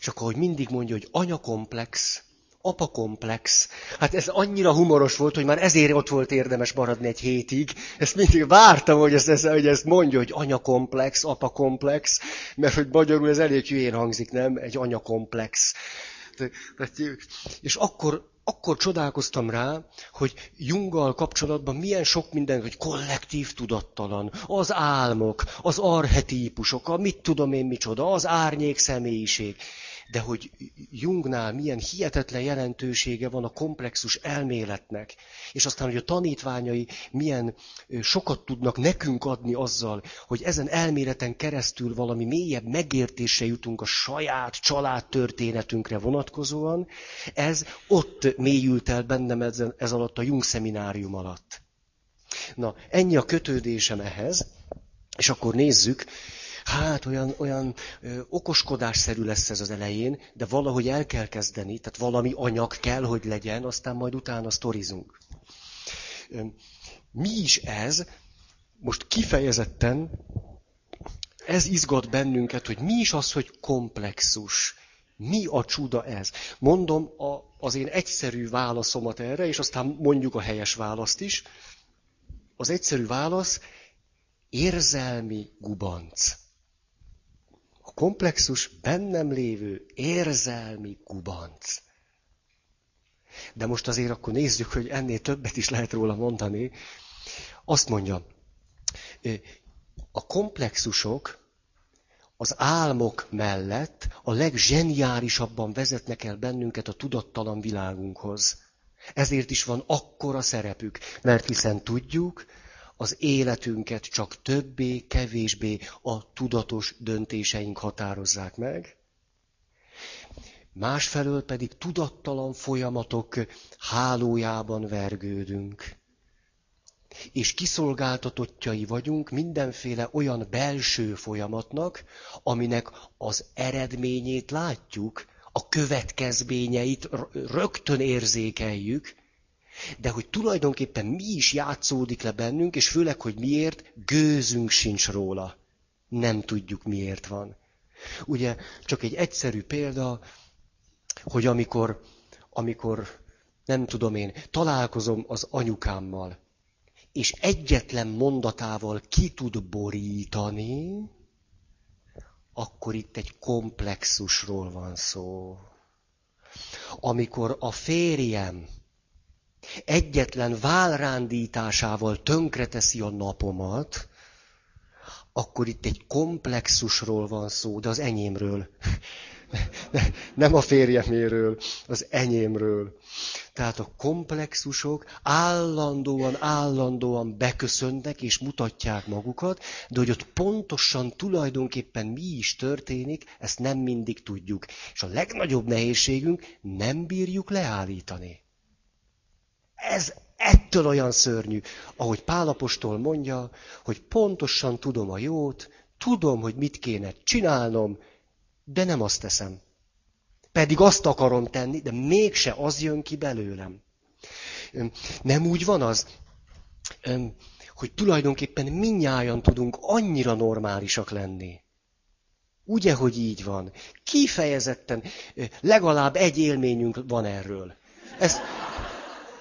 És akkor, hogy mindig mondja, hogy anya komplex, apa komplex. Hát ez annyira humoros volt, hogy már ezért ott volt érdemes maradni egy hétig. Ezt mindig vártam, hogy ezt, ezt, hogy ezt mondja, hogy anya komplex, apa komplex, mert hogy magyarul ez elég hülyén hangzik, nem? Egy anya komplex. És akkor, akkor csodálkoztam rá, hogy Junggal kapcsolatban milyen sok minden, hogy kollektív tudattalan, az álmok, az arhetípusok, a mit tudom én micsoda, az árnyék személyiség de hogy Jungnál milyen hihetetlen jelentősége van a komplexus elméletnek, és aztán, hogy a tanítványai milyen sokat tudnak nekünk adni azzal, hogy ezen elméleten keresztül valami mélyebb megértése jutunk a saját család történetünkre vonatkozóan, ez ott mélyült el bennem ez, ez alatt a Jung szeminárium alatt. Na, ennyi a kötődésem ehhez, és akkor nézzük, hát olyan, olyan ö, okoskodásszerű lesz ez az elején, de valahogy el kell kezdeni, tehát valami anyag kell, hogy legyen, aztán majd utána sztorizunk. Ö, mi is ez? Most kifejezetten ez izgat bennünket, hogy mi is az, hogy komplexus. Mi a csuda ez? Mondom a, az én egyszerű válaszomat erre, és aztán mondjuk a helyes választ is. Az egyszerű válasz érzelmi gubanc komplexus bennem lévő érzelmi kubanc. De most azért akkor nézzük, hogy ennél többet is lehet róla mondani. Azt mondja, a komplexusok az álmok mellett a legzseniálisabban vezetnek el bennünket a tudattalan világunkhoz. Ezért is van akkora szerepük, mert hiszen tudjuk, az életünket csak többé, kevésbé a tudatos döntéseink határozzák meg. Másfelől pedig tudattalan folyamatok hálójában vergődünk. És kiszolgáltatottjai vagyunk mindenféle olyan belső folyamatnak, aminek az eredményét látjuk, a következményeit rögtön érzékeljük, de hogy tulajdonképpen mi is játszódik le bennünk, és főleg, hogy miért, gőzünk sincs róla. Nem tudjuk, miért van. Ugye, csak egy egyszerű példa, hogy amikor, amikor, nem tudom én, találkozom az anyukámmal, és egyetlen mondatával ki tud borítani, akkor itt egy komplexusról van szó. Amikor a férjem egyetlen válrándításával tönkreteszi a napomat, akkor itt egy komplexusról van szó, de az enyémről. (laughs) Nem a férjeméről, az enyémről. Tehát a komplexusok állandóan, állandóan beköszönnek és mutatják magukat, de hogy ott pontosan tulajdonképpen mi is történik, ezt nem mindig tudjuk. És a legnagyobb nehézségünk nem bírjuk leállítani. Ez ettől olyan szörnyű, ahogy Pálapostól mondja, hogy pontosan tudom a jót, tudom, hogy mit kéne csinálnom, de nem azt teszem. Pedig azt akarom tenni, de mégse az jön ki belőlem. Nem úgy van az, hogy tulajdonképpen minnyáján tudunk annyira normálisak lenni. Ugye, hogy így van? Kifejezetten legalább egy élményünk van erről. Ez,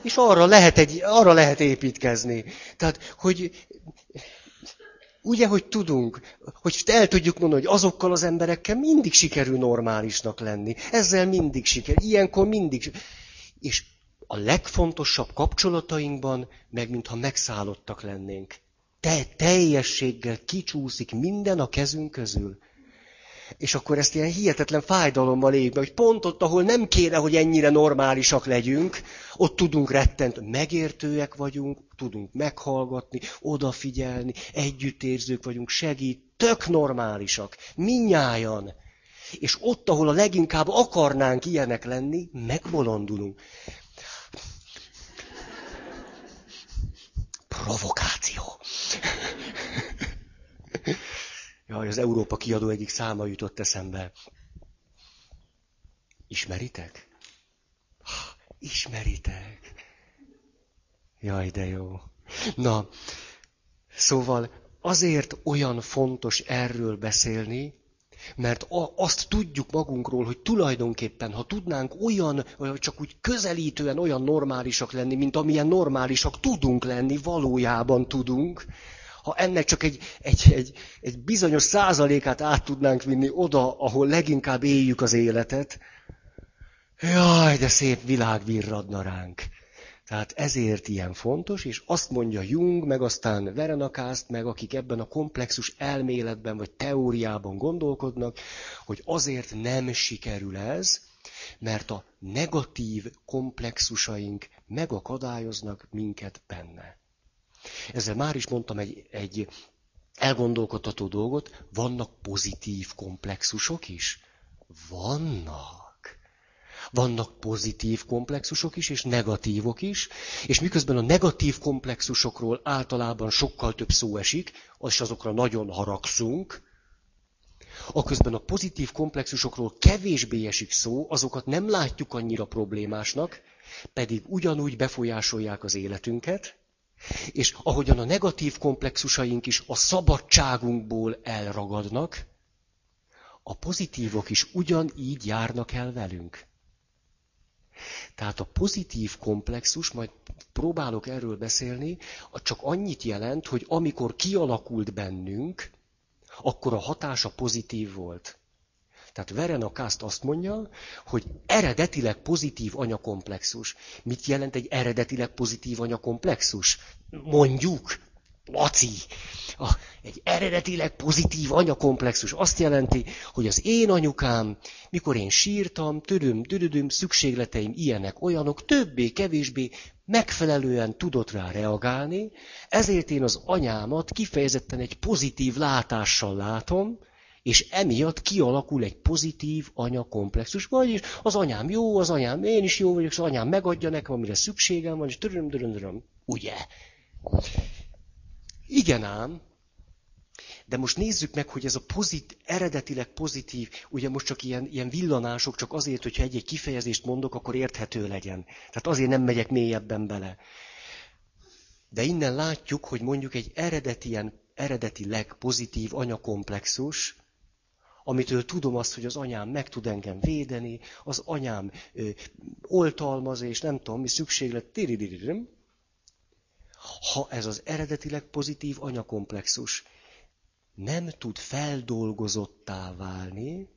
és arra lehet, egy, arra lehet építkezni. Tehát, hogy ugye, hogy tudunk, hogy el tudjuk mondani, hogy azokkal az emberekkel mindig sikerül normálisnak lenni. Ezzel mindig siker, ilyenkor mindig. És a legfontosabb kapcsolatainkban, meg mintha megszállottak lennénk. Te teljességgel kicsúszik minden a kezünk közül. És akkor ezt ilyen hihetetlen fájdalommal éljük hogy pont ott, ahol nem kéne, hogy ennyire normálisak legyünk, ott tudunk rettent, megértőek vagyunk, tudunk meghallgatni, odafigyelni, együttérzők vagyunk, segít, tök normálisak, minnyájan. És ott, ahol a leginkább akarnánk ilyenek lenni, megbolondulunk. Provokáció. Jaj, az Európa kiadó egyik száma jutott eszembe. Ismeritek? Ismeritek. Jaj, de jó. Na, szóval azért olyan fontos erről beszélni, mert azt tudjuk magunkról, hogy tulajdonképpen, ha tudnánk olyan, csak úgy közelítően olyan normálisak lenni, mint amilyen normálisak tudunk lenni, valójában tudunk, ha ennek csak egy, egy, egy, egy bizonyos százalékát át tudnánk vinni oda, ahol leginkább éljük az életet, jaj, de szép világ virradna ránk. Tehát ezért ilyen fontos, és azt mondja Jung, meg aztán Verenakászt, meg akik ebben a komplexus elméletben vagy teóriában gondolkodnak, hogy azért nem sikerül ez, mert a negatív komplexusaink megakadályoznak minket benne. Ezzel már is mondtam egy, egy elgondolkodható dolgot, vannak pozitív komplexusok is? Vannak. Vannak pozitív komplexusok is, és negatívok is, és miközben a negatív komplexusokról általában sokkal több szó esik, és azokra nagyon haragszunk, aközben a pozitív komplexusokról kevésbé esik szó, azokat nem látjuk annyira problémásnak, pedig ugyanúgy befolyásolják az életünket, és ahogyan a negatív komplexusaink is a szabadságunkból elragadnak, a pozitívok is ugyanígy járnak el velünk. Tehát a pozitív komplexus, majd próbálok erről beszélni, csak annyit jelent, hogy amikor kialakult bennünk, akkor a hatása pozitív volt. Tehát Verena Kast azt mondja, hogy eredetileg pozitív anyakomplexus. Mit jelent egy eredetileg pozitív anyakomplexus? Mondjuk, Laci, a, egy eredetileg pozitív anyakomplexus azt jelenti, hogy az én anyukám, mikor én sírtam, töröm, törödöm, szükségleteim ilyenek, olyanok, többé-kevésbé megfelelően tudott rá reagálni, ezért én az anyámat kifejezetten egy pozitív látással látom, és emiatt kialakul egy pozitív anyakomplexus. Vagyis az anyám jó, az anyám, én is jó vagyok, az anyám megadja nekem, amire szükségem van, és töröm, töröm, töröm. Ugye? Igen ám, de most nézzük meg, hogy ez a pozit, eredetileg pozitív, ugye most csak ilyen, ilyen villanások, csak azért, hogyha egy-egy kifejezést mondok, akkor érthető legyen. Tehát azért nem megyek mélyebben bele. De innen látjuk, hogy mondjuk egy eredetien, eredetileg pozitív anyakomplexus, amitől tudom azt, hogy az anyám meg tud engem védeni, az anyám ö, oltalmaz, és nem tudom, mi szükséglet, ha ez az eredetileg pozitív anyakomplexus nem tud feldolgozottá válni,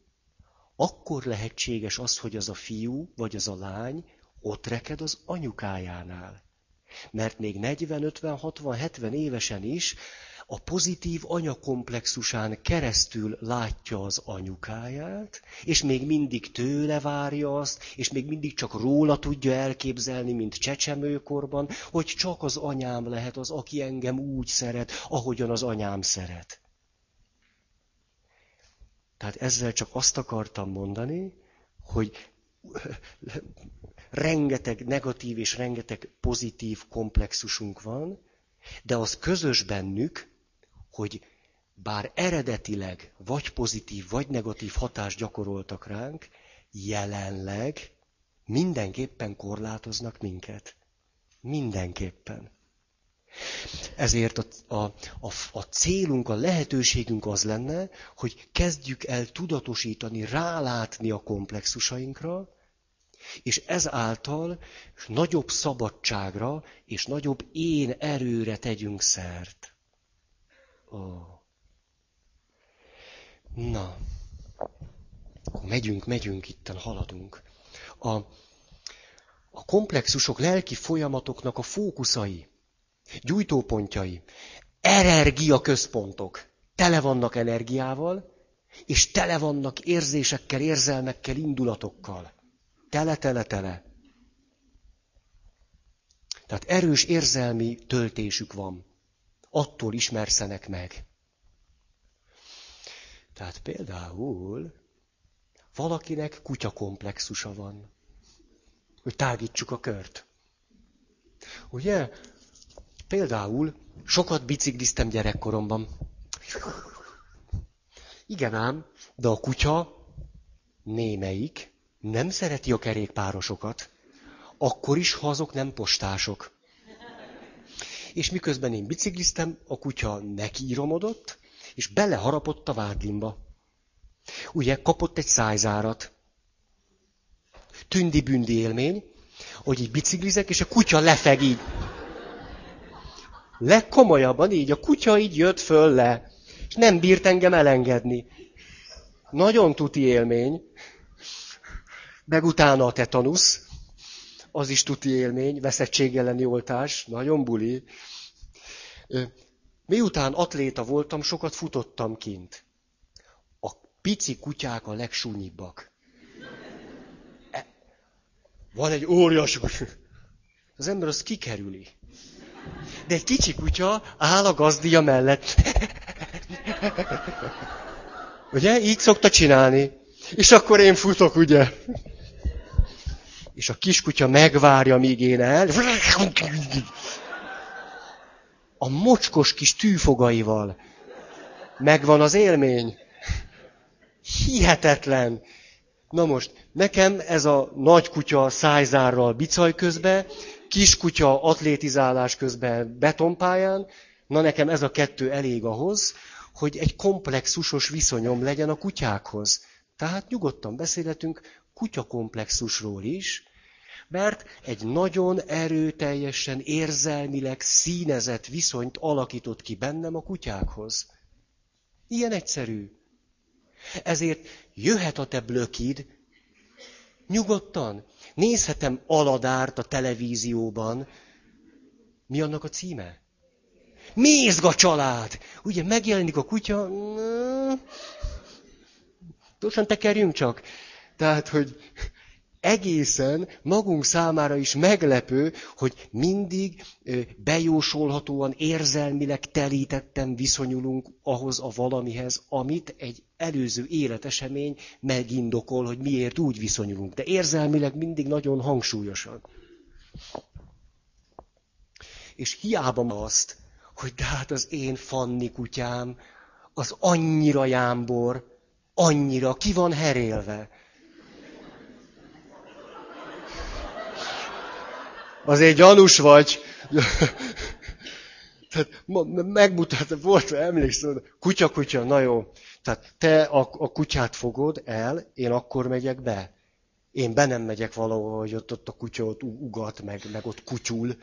akkor lehetséges az, hogy az a fiú vagy az a lány ott reked az anyukájánál. Mert még 40, 50, 60, 70 évesen is a pozitív anyakomplexusán keresztül látja az anyukáját, és még mindig tőle várja azt, és még mindig csak róla tudja elképzelni, mint csecsemőkorban, hogy csak az anyám lehet az, aki engem úgy szeret, ahogyan az anyám szeret. Tehát ezzel csak azt akartam mondani, hogy rengeteg negatív és rengeteg pozitív komplexusunk van, de az közös bennük, hogy bár eredetileg vagy pozitív, vagy negatív hatást gyakoroltak ránk, jelenleg mindenképpen korlátoznak minket. Mindenképpen. Ezért a, a, a, a célunk, a lehetőségünk az lenne, hogy kezdjük el tudatosítani, rálátni a komplexusainkra, és ezáltal nagyobb szabadságra és nagyobb én erőre tegyünk szert. Oh. Na, megyünk, megyünk, itten haladunk. A, a komplexusok lelki folyamatoknak a fókuszai, gyújtópontjai, központok, tele vannak energiával, és tele vannak érzésekkel, érzelmekkel, indulatokkal. Tele, tele, tele. Tehát erős érzelmi töltésük van attól ismerszenek meg. Tehát például valakinek kutyakomplexusa van. Hogy tágítsuk a kört. Ugye? Például sokat bicikliztem gyerekkoromban. Igen ám, de a kutya némelyik nem szereti a kerékpárosokat, akkor is, ha azok nem postások és miközben én bicikliztem, a kutya nekiíromodott, és beleharapott a vádlimba. Ugye kapott egy szájzárat. Tündi-bündi élmény, hogy így biciklizek, és a kutya lefeg így. Legkomolyabban így, a kutya így jött föl le, és nem bírt engem elengedni. Nagyon tuti élmény. Meg utána a tetanusz az is tuti élmény, veszettség elleni oltás, nagyon buli. Miután atléta voltam, sokat futottam kint. A pici kutyák a legsúnyibbak. E, van egy óriás... Az ember azt kikerüli. De egy kicsi kutya áll a gazdia mellett. Ugye? Így szokta csinálni. És akkor én futok, ugye? És a kiskutya megvárja, míg én el. A mocskos kis tűfogaival. Megvan az élmény. Hihetetlen. Na most, nekem ez a nagy kutya szájzárral bicaj közbe, kiskutya atlétizálás közben betonpályán, na nekem ez a kettő elég ahhoz, hogy egy komplexusos viszonyom legyen a kutyákhoz. Tehát nyugodtan beszélhetünk kutyakomplexusról is, mert egy nagyon erőteljesen érzelmileg színezett viszonyt alakított ki bennem a kutyákhoz. Ilyen egyszerű. Ezért jöhet a te blökid, nyugodtan. Nézhetem Aladárt a televízióban. Mi annak a címe? Mézga család. Ugye megjelenik a kutya, gyorsan tekerjünk csak. Tehát, hogy egészen magunk számára is meglepő, hogy mindig bejósolhatóan, érzelmileg telítetten viszonyulunk ahhoz a valamihez, amit egy előző életesemény megindokol, hogy miért úgy viszonyulunk. De érzelmileg mindig nagyon hangsúlyosan. És hiába azt, hogy de hát az én Fanni kutyám, az annyira jámbor, annyira ki van herélve. Azért gyanús vagy. (laughs) Tehát megmutat, volt, emlékszem, kutya, kutya, na jó. Tehát te a, a kutyát fogod el, én akkor megyek be. Én be nem megyek valahol, hogy ott, ott a kutya ott ugat, meg, meg ott kutyul.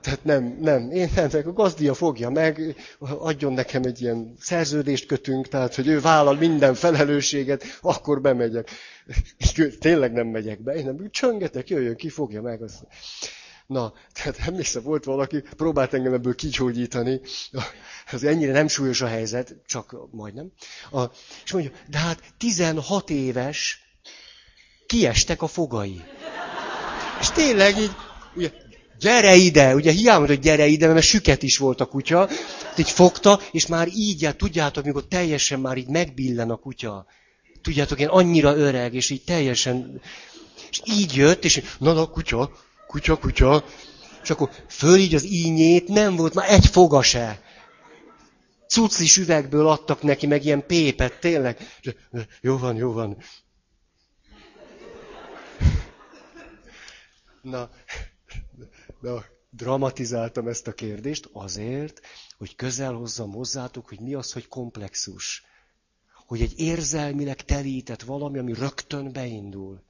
Tehát nem, nem, én nem, a gazdia fogja meg, adjon nekem egy ilyen szerződést kötünk, tehát, hogy ő vállal minden felelősséget, akkor bemegyek. Tényleg nem megyek be, én nem, csöngetek, jöjjön ki, fogja meg. Azt. Na, tehát emlékszem, volt valaki, próbált engem ebből kigyógyítani, ez ennyire nem súlyos a helyzet, csak majdnem. A, és mondja, de hát 16 éves kiestek a fogai. És tényleg így, ugye, gyere ide, ugye hiába, hogy gyere ide, mert süket is volt a kutya, így fogta, és már így, hát, tudjátok, mikor teljesen már így megbillen a kutya. Tudjátok, én annyira öreg, és így teljesen, és így jött, és na, na, kutya, kutya, kutya, és akkor föl így az ínyét, nem volt már egy foga se. Cuclis üvegből adtak neki, meg ilyen pépet, tényleg. Jó van, jó van. Na, de dramatizáltam ezt a kérdést azért, hogy közel hozzam hozzátok, hogy mi az, hogy komplexus. Hogy egy érzelmileg telített valami, ami rögtön beindul.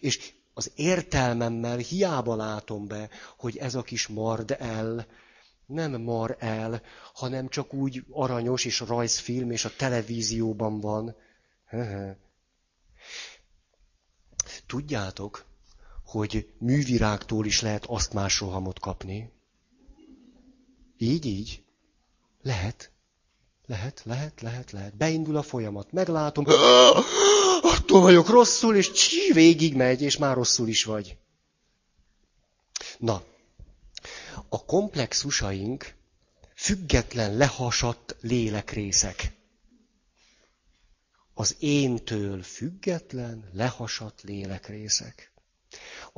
És az értelmemmel hiába látom be, hogy ez a kis mard el, nem mar el, hanem csak úgy aranyos és rajzfilm, és a televízióban van. Tudjátok, hogy művirágtól is lehet azt más rohamot kapni? Így, így. Lehet. Lehet, lehet, lehet, lehet. Beindul a folyamat, meglátom, (gasps) attól vagyok rosszul, és csí, végig megy, és már rosszul is vagy. Na, a komplexusaink független, lehasadt lélekrészek. Az éntől független, lehasadt lélekrészek.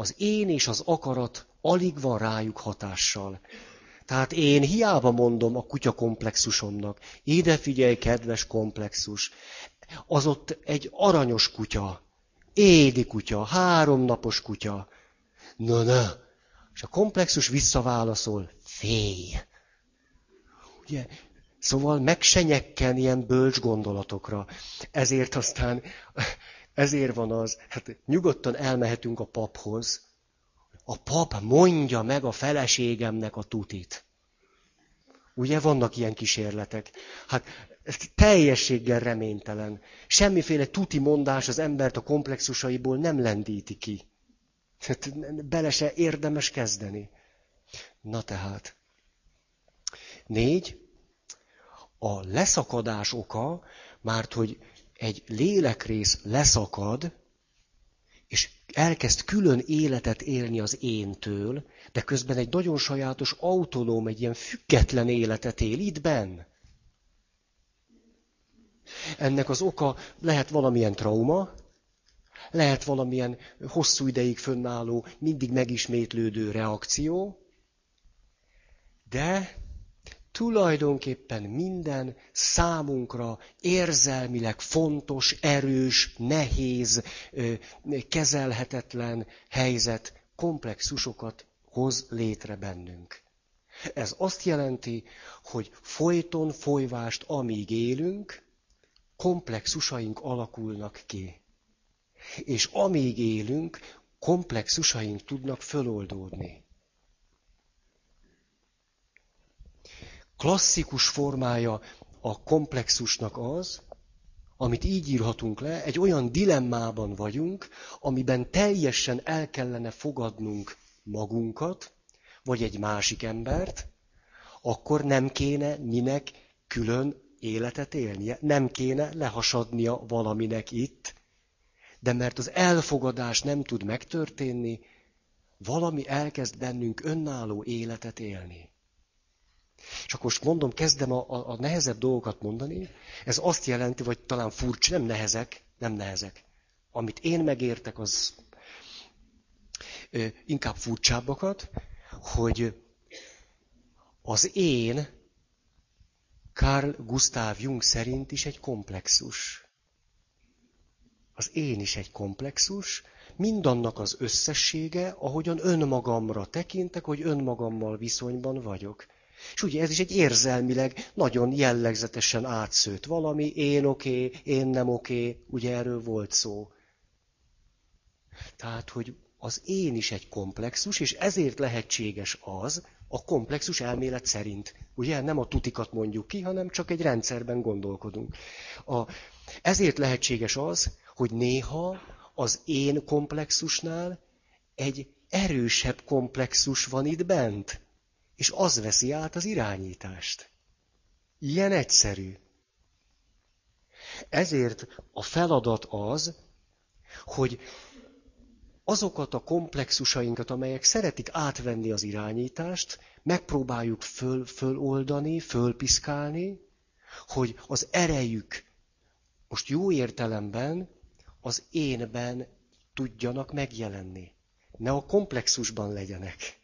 Az én és az akarat alig van rájuk hatással. Tehát én hiába mondom a kutya komplexusomnak, ide figyelj, kedves komplexus, az ott egy aranyos kutya, édi kutya, háromnapos kutya. Na, na. És a komplexus visszaválaszol, félj. Ugye, szóval megsenyekken ilyen bölcs gondolatokra. Ezért aztán ezért van az, hát nyugodtan elmehetünk a paphoz. A pap mondja meg a feleségemnek a tutit. Ugye vannak ilyen kísérletek? Hát ez teljességgel reménytelen. Semmiféle tuti mondás az embert a komplexusaiból nem lendíti ki. Hát bele se érdemes kezdeni. Na tehát. Négy. A leszakadás oka, mert hogy egy lélekrész leszakad, és elkezd külön életet élni az éntől, de közben egy nagyon sajátos, autonóm, egy ilyen független életet él itt benn. Ennek az oka lehet valamilyen trauma, lehet valamilyen hosszú ideig fönnálló, mindig megismétlődő reakció, de tulajdonképpen minden számunkra érzelmileg fontos, erős, nehéz, kezelhetetlen helyzet komplexusokat hoz létre bennünk. Ez azt jelenti, hogy folyton folyvást, amíg élünk, komplexusaink alakulnak ki. És amíg élünk, komplexusaink tudnak föloldódni. Klasszikus formája a komplexusnak az, amit így írhatunk le, egy olyan dilemmában vagyunk, amiben teljesen el kellene fogadnunk magunkat, vagy egy másik embert, akkor nem kéne minek külön életet élnie, nem kéne lehasadnia valaminek itt, de mert az elfogadás nem tud megtörténni, valami elkezd bennünk önálló életet élni. Akkor most mondom, kezdem a, a, a nehezebb dolgokat mondani. Ez azt jelenti, vagy talán furcsa, nem nehezek, nem nehezek. Amit én megértek, az ö, inkább furcsábbakat, hogy az én Carl Gustav Jung szerint is egy komplexus. Az én is egy komplexus, mindannak az összessége, ahogyan önmagamra tekintek, hogy önmagammal viszonyban vagyok. És ugye ez is egy érzelmileg nagyon jellegzetesen átszőtt valami, én oké, okay, én nem oké, okay, ugye erről volt szó. Tehát, hogy az én is egy komplexus, és ezért lehetséges az, a komplexus elmélet szerint. Ugye nem a tutikat mondjuk ki, hanem csak egy rendszerben gondolkodunk. A, ezért lehetséges az, hogy néha az én komplexusnál egy erősebb komplexus van itt bent, és az veszi át az irányítást. Ilyen egyszerű. Ezért a feladat az, hogy azokat a komplexusainkat, amelyek szeretik átvenni az irányítást, megpróbáljuk föl, föloldani, fölpiszkálni, hogy az erejük most jó értelemben az énben tudjanak megjelenni. Ne a komplexusban legyenek.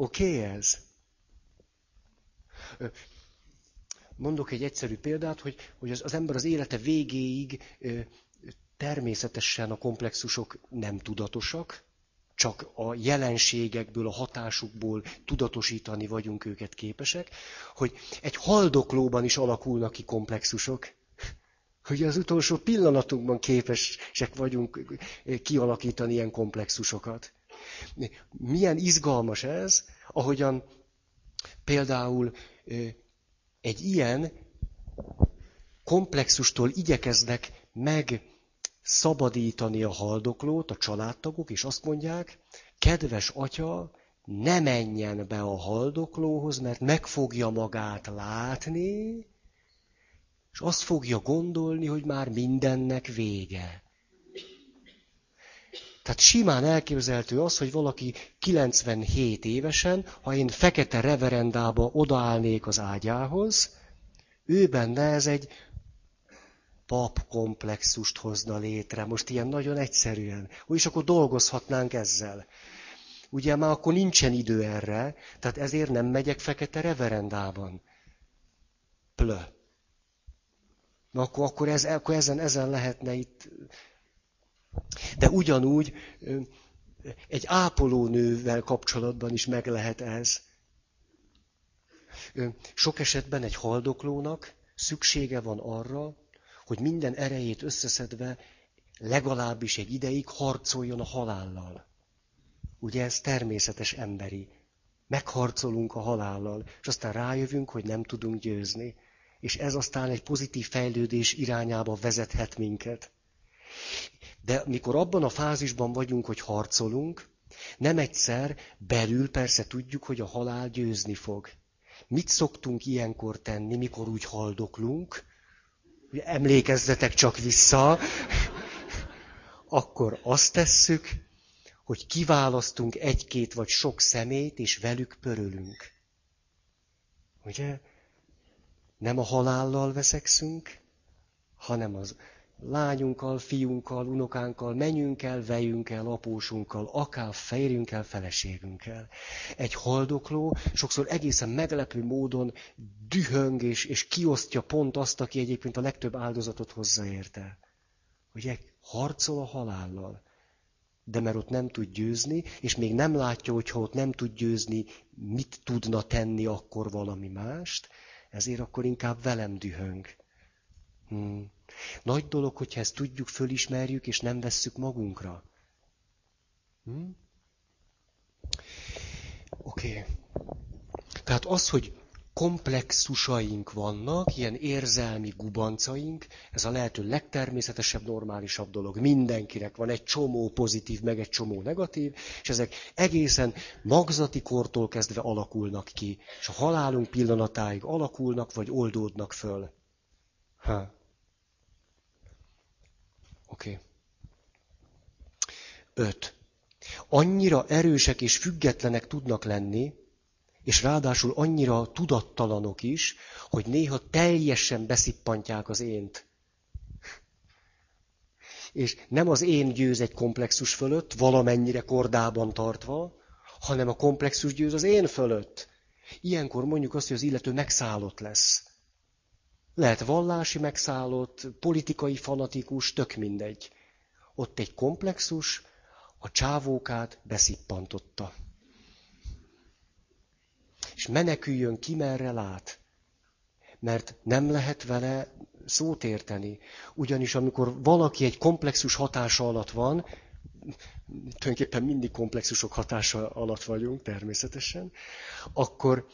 Oké okay, ez? Mondok egy egyszerű példát, hogy, hogy az, az ember az élete végéig természetesen a komplexusok nem tudatosak, csak a jelenségekből, a hatásukból tudatosítani vagyunk őket képesek, hogy egy haldoklóban is alakulnak ki komplexusok, hogy az utolsó pillanatunkban képesek vagyunk kialakítani ilyen komplexusokat. Milyen izgalmas ez, ahogyan például egy ilyen komplexustól igyekeznek meg szabadítani a haldoklót, a családtagok, és azt mondják, kedves atya, ne menjen be a haldoklóhoz, mert meg fogja magát látni, és azt fogja gondolni, hogy már mindennek vége. Tehát simán elképzelhető az, hogy valaki 97 évesen, ha én fekete reverendába odaállnék az ágyához, ő benne ez egy papkomplexust hozna létre, most ilyen nagyon egyszerűen. És akkor dolgozhatnánk ezzel. Ugye már akkor nincsen idő erre, tehát ezért nem megyek fekete reverendában. Plö. Na akkor, akkor, ez, akkor ezen, ezen lehetne itt. De ugyanúgy egy ápolónővel kapcsolatban is meg lehet ez. Sok esetben egy haldoklónak szüksége van arra, hogy minden erejét összeszedve legalábbis egy ideig harcoljon a halállal. Ugye ez természetes emberi. Megharcolunk a halállal, és aztán rájövünk, hogy nem tudunk győzni. És ez aztán egy pozitív fejlődés irányába vezethet minket. De mikor abban a fázisban vagyunk, hogy harcolunk, nem egyszer belül persze tudjuk, hogy a halál győzni fog. Mit szoktunk ilyenkor tenni, mikor úgy haldoklunk? Emlékezzetek csak vissza. Akkor azt tesszük, hogy kiválasztunk egy-két vagy sok szemét, és velük pörölünk. Ugye? Nem a halállal veszekszünk, hanem az lányunkkal, fiunkkal, unokánkkal, menyünkkel, vejünkkel, apósunkkal, akár férjünkkel, feleségünkkel. Egy haldokló sokszor egészen meglepő módon dühöng és, és kiosztja pont azt, aki egyébként a legtöbb áldozatot hozzáérte. Ugye harcol a halállal. De mert ott nem tud győzni, és még nem látja, hogy ha ott nem tud győzni, mit tudna tenni akkor valami mást, ezért akkor inkább velem dühöng. Hmm. Nagy dolog, hogyha ezt tudjuk, fölismerjük, és nem vesszük magunkra. Hm? Oké. Okay. Tehát az, hogy komplexusaink vannak, ilyen érzelmi gubancaink, ez a lehető legtermészetesebb, normálisabb dolog. Mindenkinek van egy csomó pozitív, meg egy csomó negatív, és ezek egészen magzati kortól kezdve alakulnak ki, és a halálunk pillanatáig alakulnak, vagy oldódnak föl. Ha. Oké. Okay. Öt. Annyira erősek és függetlenek tudnak lenni, és ráadásul annyira tudattalanok is, hogy néha teljesen beszippantják az ént. És nem az én győz egy komplexus fölött, valamennyire kordában tartva, hanem a komplexus győz az én fölött. Ilyenkor mondjuk azt, hogy az illető megszállott lesz. Lehet vallási megszállott, politikai fanatikus, tök mindegy. Ott egy komplexus a csávókát beszippantotta és meneküljön ki, merre lát. Mert nem lehet vele szót érteni. Ugyanis amikor valaki egy komplexus hatása alatt van, tulajdonképpen mindig komplexusok hatása alatt vagyunk, természetesen, akkor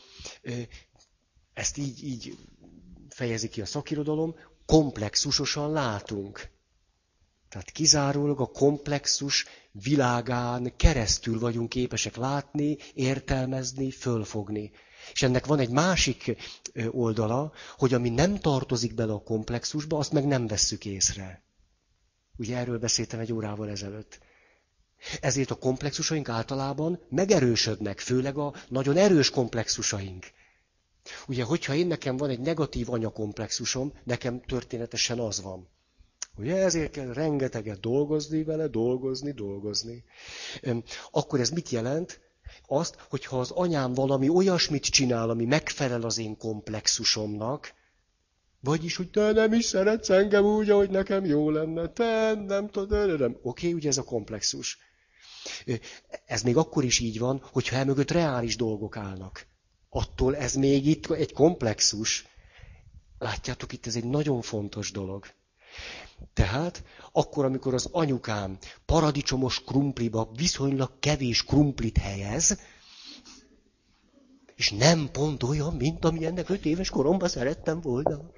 ezt így, így fejezi ki a szakirodalom, komplexusosan látunk. Tehát kizárólag a komplexus világán keresztül vagyunk képesek látni, értelmezni, fölfogni. És ennek van egy másik oldala, hogy ami nem tartozik bele a komplexusba, azt meg nem vesszük észre. Ugye erről beszéltem egy órával ezelőtt. Ezért a komplexusaink általában megerősödnek, főleg a nagyon erős komplexusaink. Ugye, hogyha én nekem van egy negatív anyakomplexusom, nekem történetesen az van. Ugye ezért kell rengeteget dolgozni vele, dolgozni, dolgozni. Akkor ez mit jelent? Azt, hogyha az anyám valami olyasmit csinál, ami megfelel az én komplexusomnak, vagyis, hogy te nem is szeretsz engem úgy, ahogy nekem jó lenne, te nem tudod, nem. Oké, ugye ez a komplexus. Ez még akkor is így van, hogyha elmögött reális dolgok állnak. Attól ez még itt egy komplexus. Látjátok, itt ez egy nagyon fontos dolog. Tehát akkor, amikor az anyukám paradicsomos krumpliba viszonylag kevés krumplit helyez, és nem pont olyan, mint ami ennek öt éves koromban szerettem volna,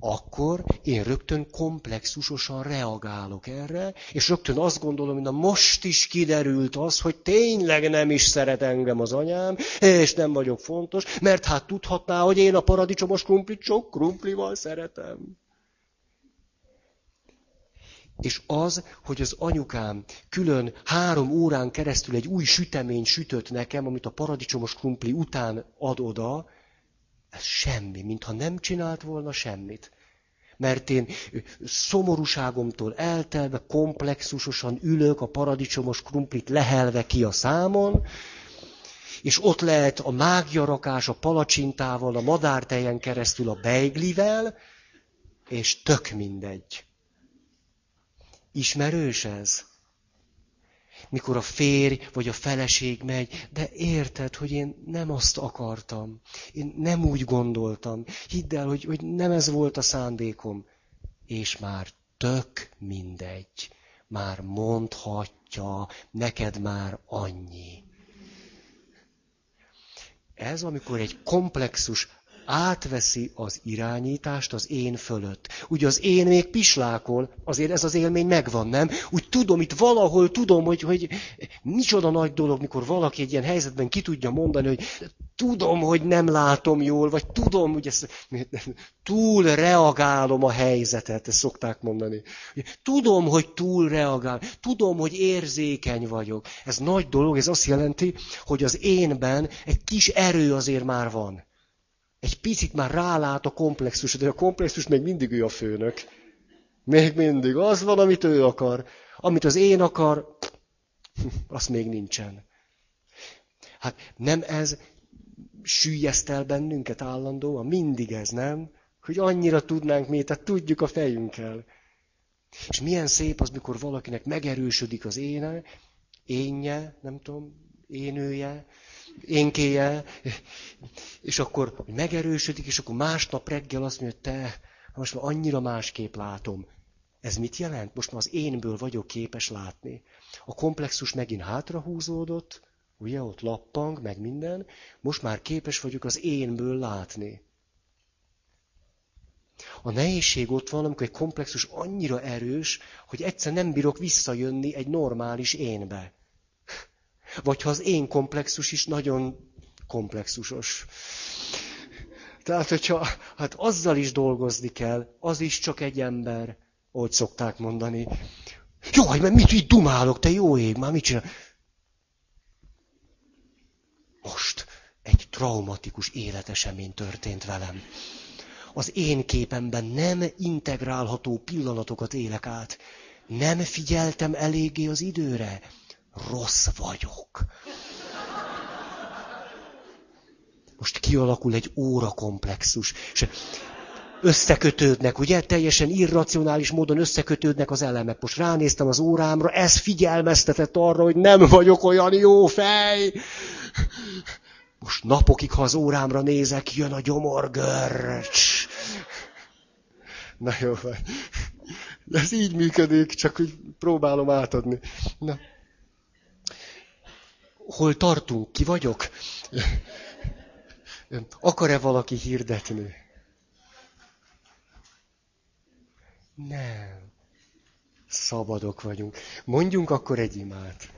akkor én rögtön komplexusosan reagálok erre, és rögtön azt gondolom, hogy na most is kiderült az, hogy tényleg nem is szeret engem az anyám, és nem vagyok fontos, mert hát tudhatná, hogy én a paradicsomos krumplit sok krumplival szeretem. És az, hogy az anyukám külön három órán keresztül egy új sütemény sütött nekem, amit a paradicsomos krumpli után ad oda, ez semmi, mintha nem csinált volna semmit. Mert én szomorúságomtól eltelve, komplexusosan ülök a paradicsomos krumplit lehelve ki a számon, és ott lehet a mágjarakás a palacsintával, a madártejen keresztül a beiglivel, és tök mindegy. Ismerős ez? Mikor a férj vagy a feleség megy, de érted, hogy én nem azt akartam. Én nem úgy gondoltam. Hidd el, hogy, hogy nem ez volt a szándékom. És már tök mindegy. Már mondhatja, neked már annyi. Ez, amikor egy komplexus átveszi az irányítást az én fölött. Ugye az én még pislákol, azért ez az élmény megvan, nem? Úgy tudom, itt valahol tudom, hogy, hogy micsoda nagy dolog, mikor valaki egy ilyen helyzetben ki tudja mondani, hogy tudom, hogy nem látom jól, vagy tudom, hogy ezt, túl reagálom a helyzetet, ezt szokták mondani. Tudom, hogy túl reagál, tudom, hogy érzékeny vagyok. Ez nagy dolog, ez azt jelenti, hogy az énben egy kis erő azért már van. Egy picit már rálát a komplexus, de a komplexus még mindig ő a főnök. Még mindig. Az van, amit ő akar. Amit az én akar, az még nincsen. Hát nem ez sűjjeszt el bennünket állandóan? Mindig ez, nem? Hogy annyira tudnánk mi, tehát tudjuk a fejünkkel. És milyen szép az, mikor valakinek megerősödik az éne, énje, nem tudom, énője, énkéje, és akkor megerősödik, és akkor másnap reggel azt mondja, hogy te, most már annyira másképp látom. Ez mit jelent? Most már az énből vagyok képes látni. A komplexus megint hátrahúzódott, Ugye ott lappang, meg minden. Most már képes vagyok az énből látni. A nehézség ott van, amikor egy komplexus annyira erős, hogy egyszer nem bírok visszajönni egy normális énbe. Vagy ha az én komplexus is nagyon komplexusos. Tehát, hogyha hát azzal is dolgozni kell, az is csak egy ember, ahogy szokták mondani. Jaj, mert mit így dumálok, te jó ég, már mit csinál? Most egy traumatikus életesemény történt velem. Az én képemben nem integrálható pillanatokat élek át. Nem figyeltem eléggé az időre. Rossz vagyok. Most kialakul egy óra komplexus. És összekötődnek, ugye? Teljesen irracionális módon összekötődnek az elemek. Most ránéztem az órámra, ez figyelmeztetett arra, hogy nem vagyok olyan jó fej. Most napokig, ha az órámra nézek, jön a gyomorgörcs. Na jó, vagy. Ez így működik, csak úgy próbálom átadni. Na. Hol tartunk? Ki vagyok? Akar-e valaki hirdetni? Nem. Szabadok vagyunk. Mondjunk akkor egy imát.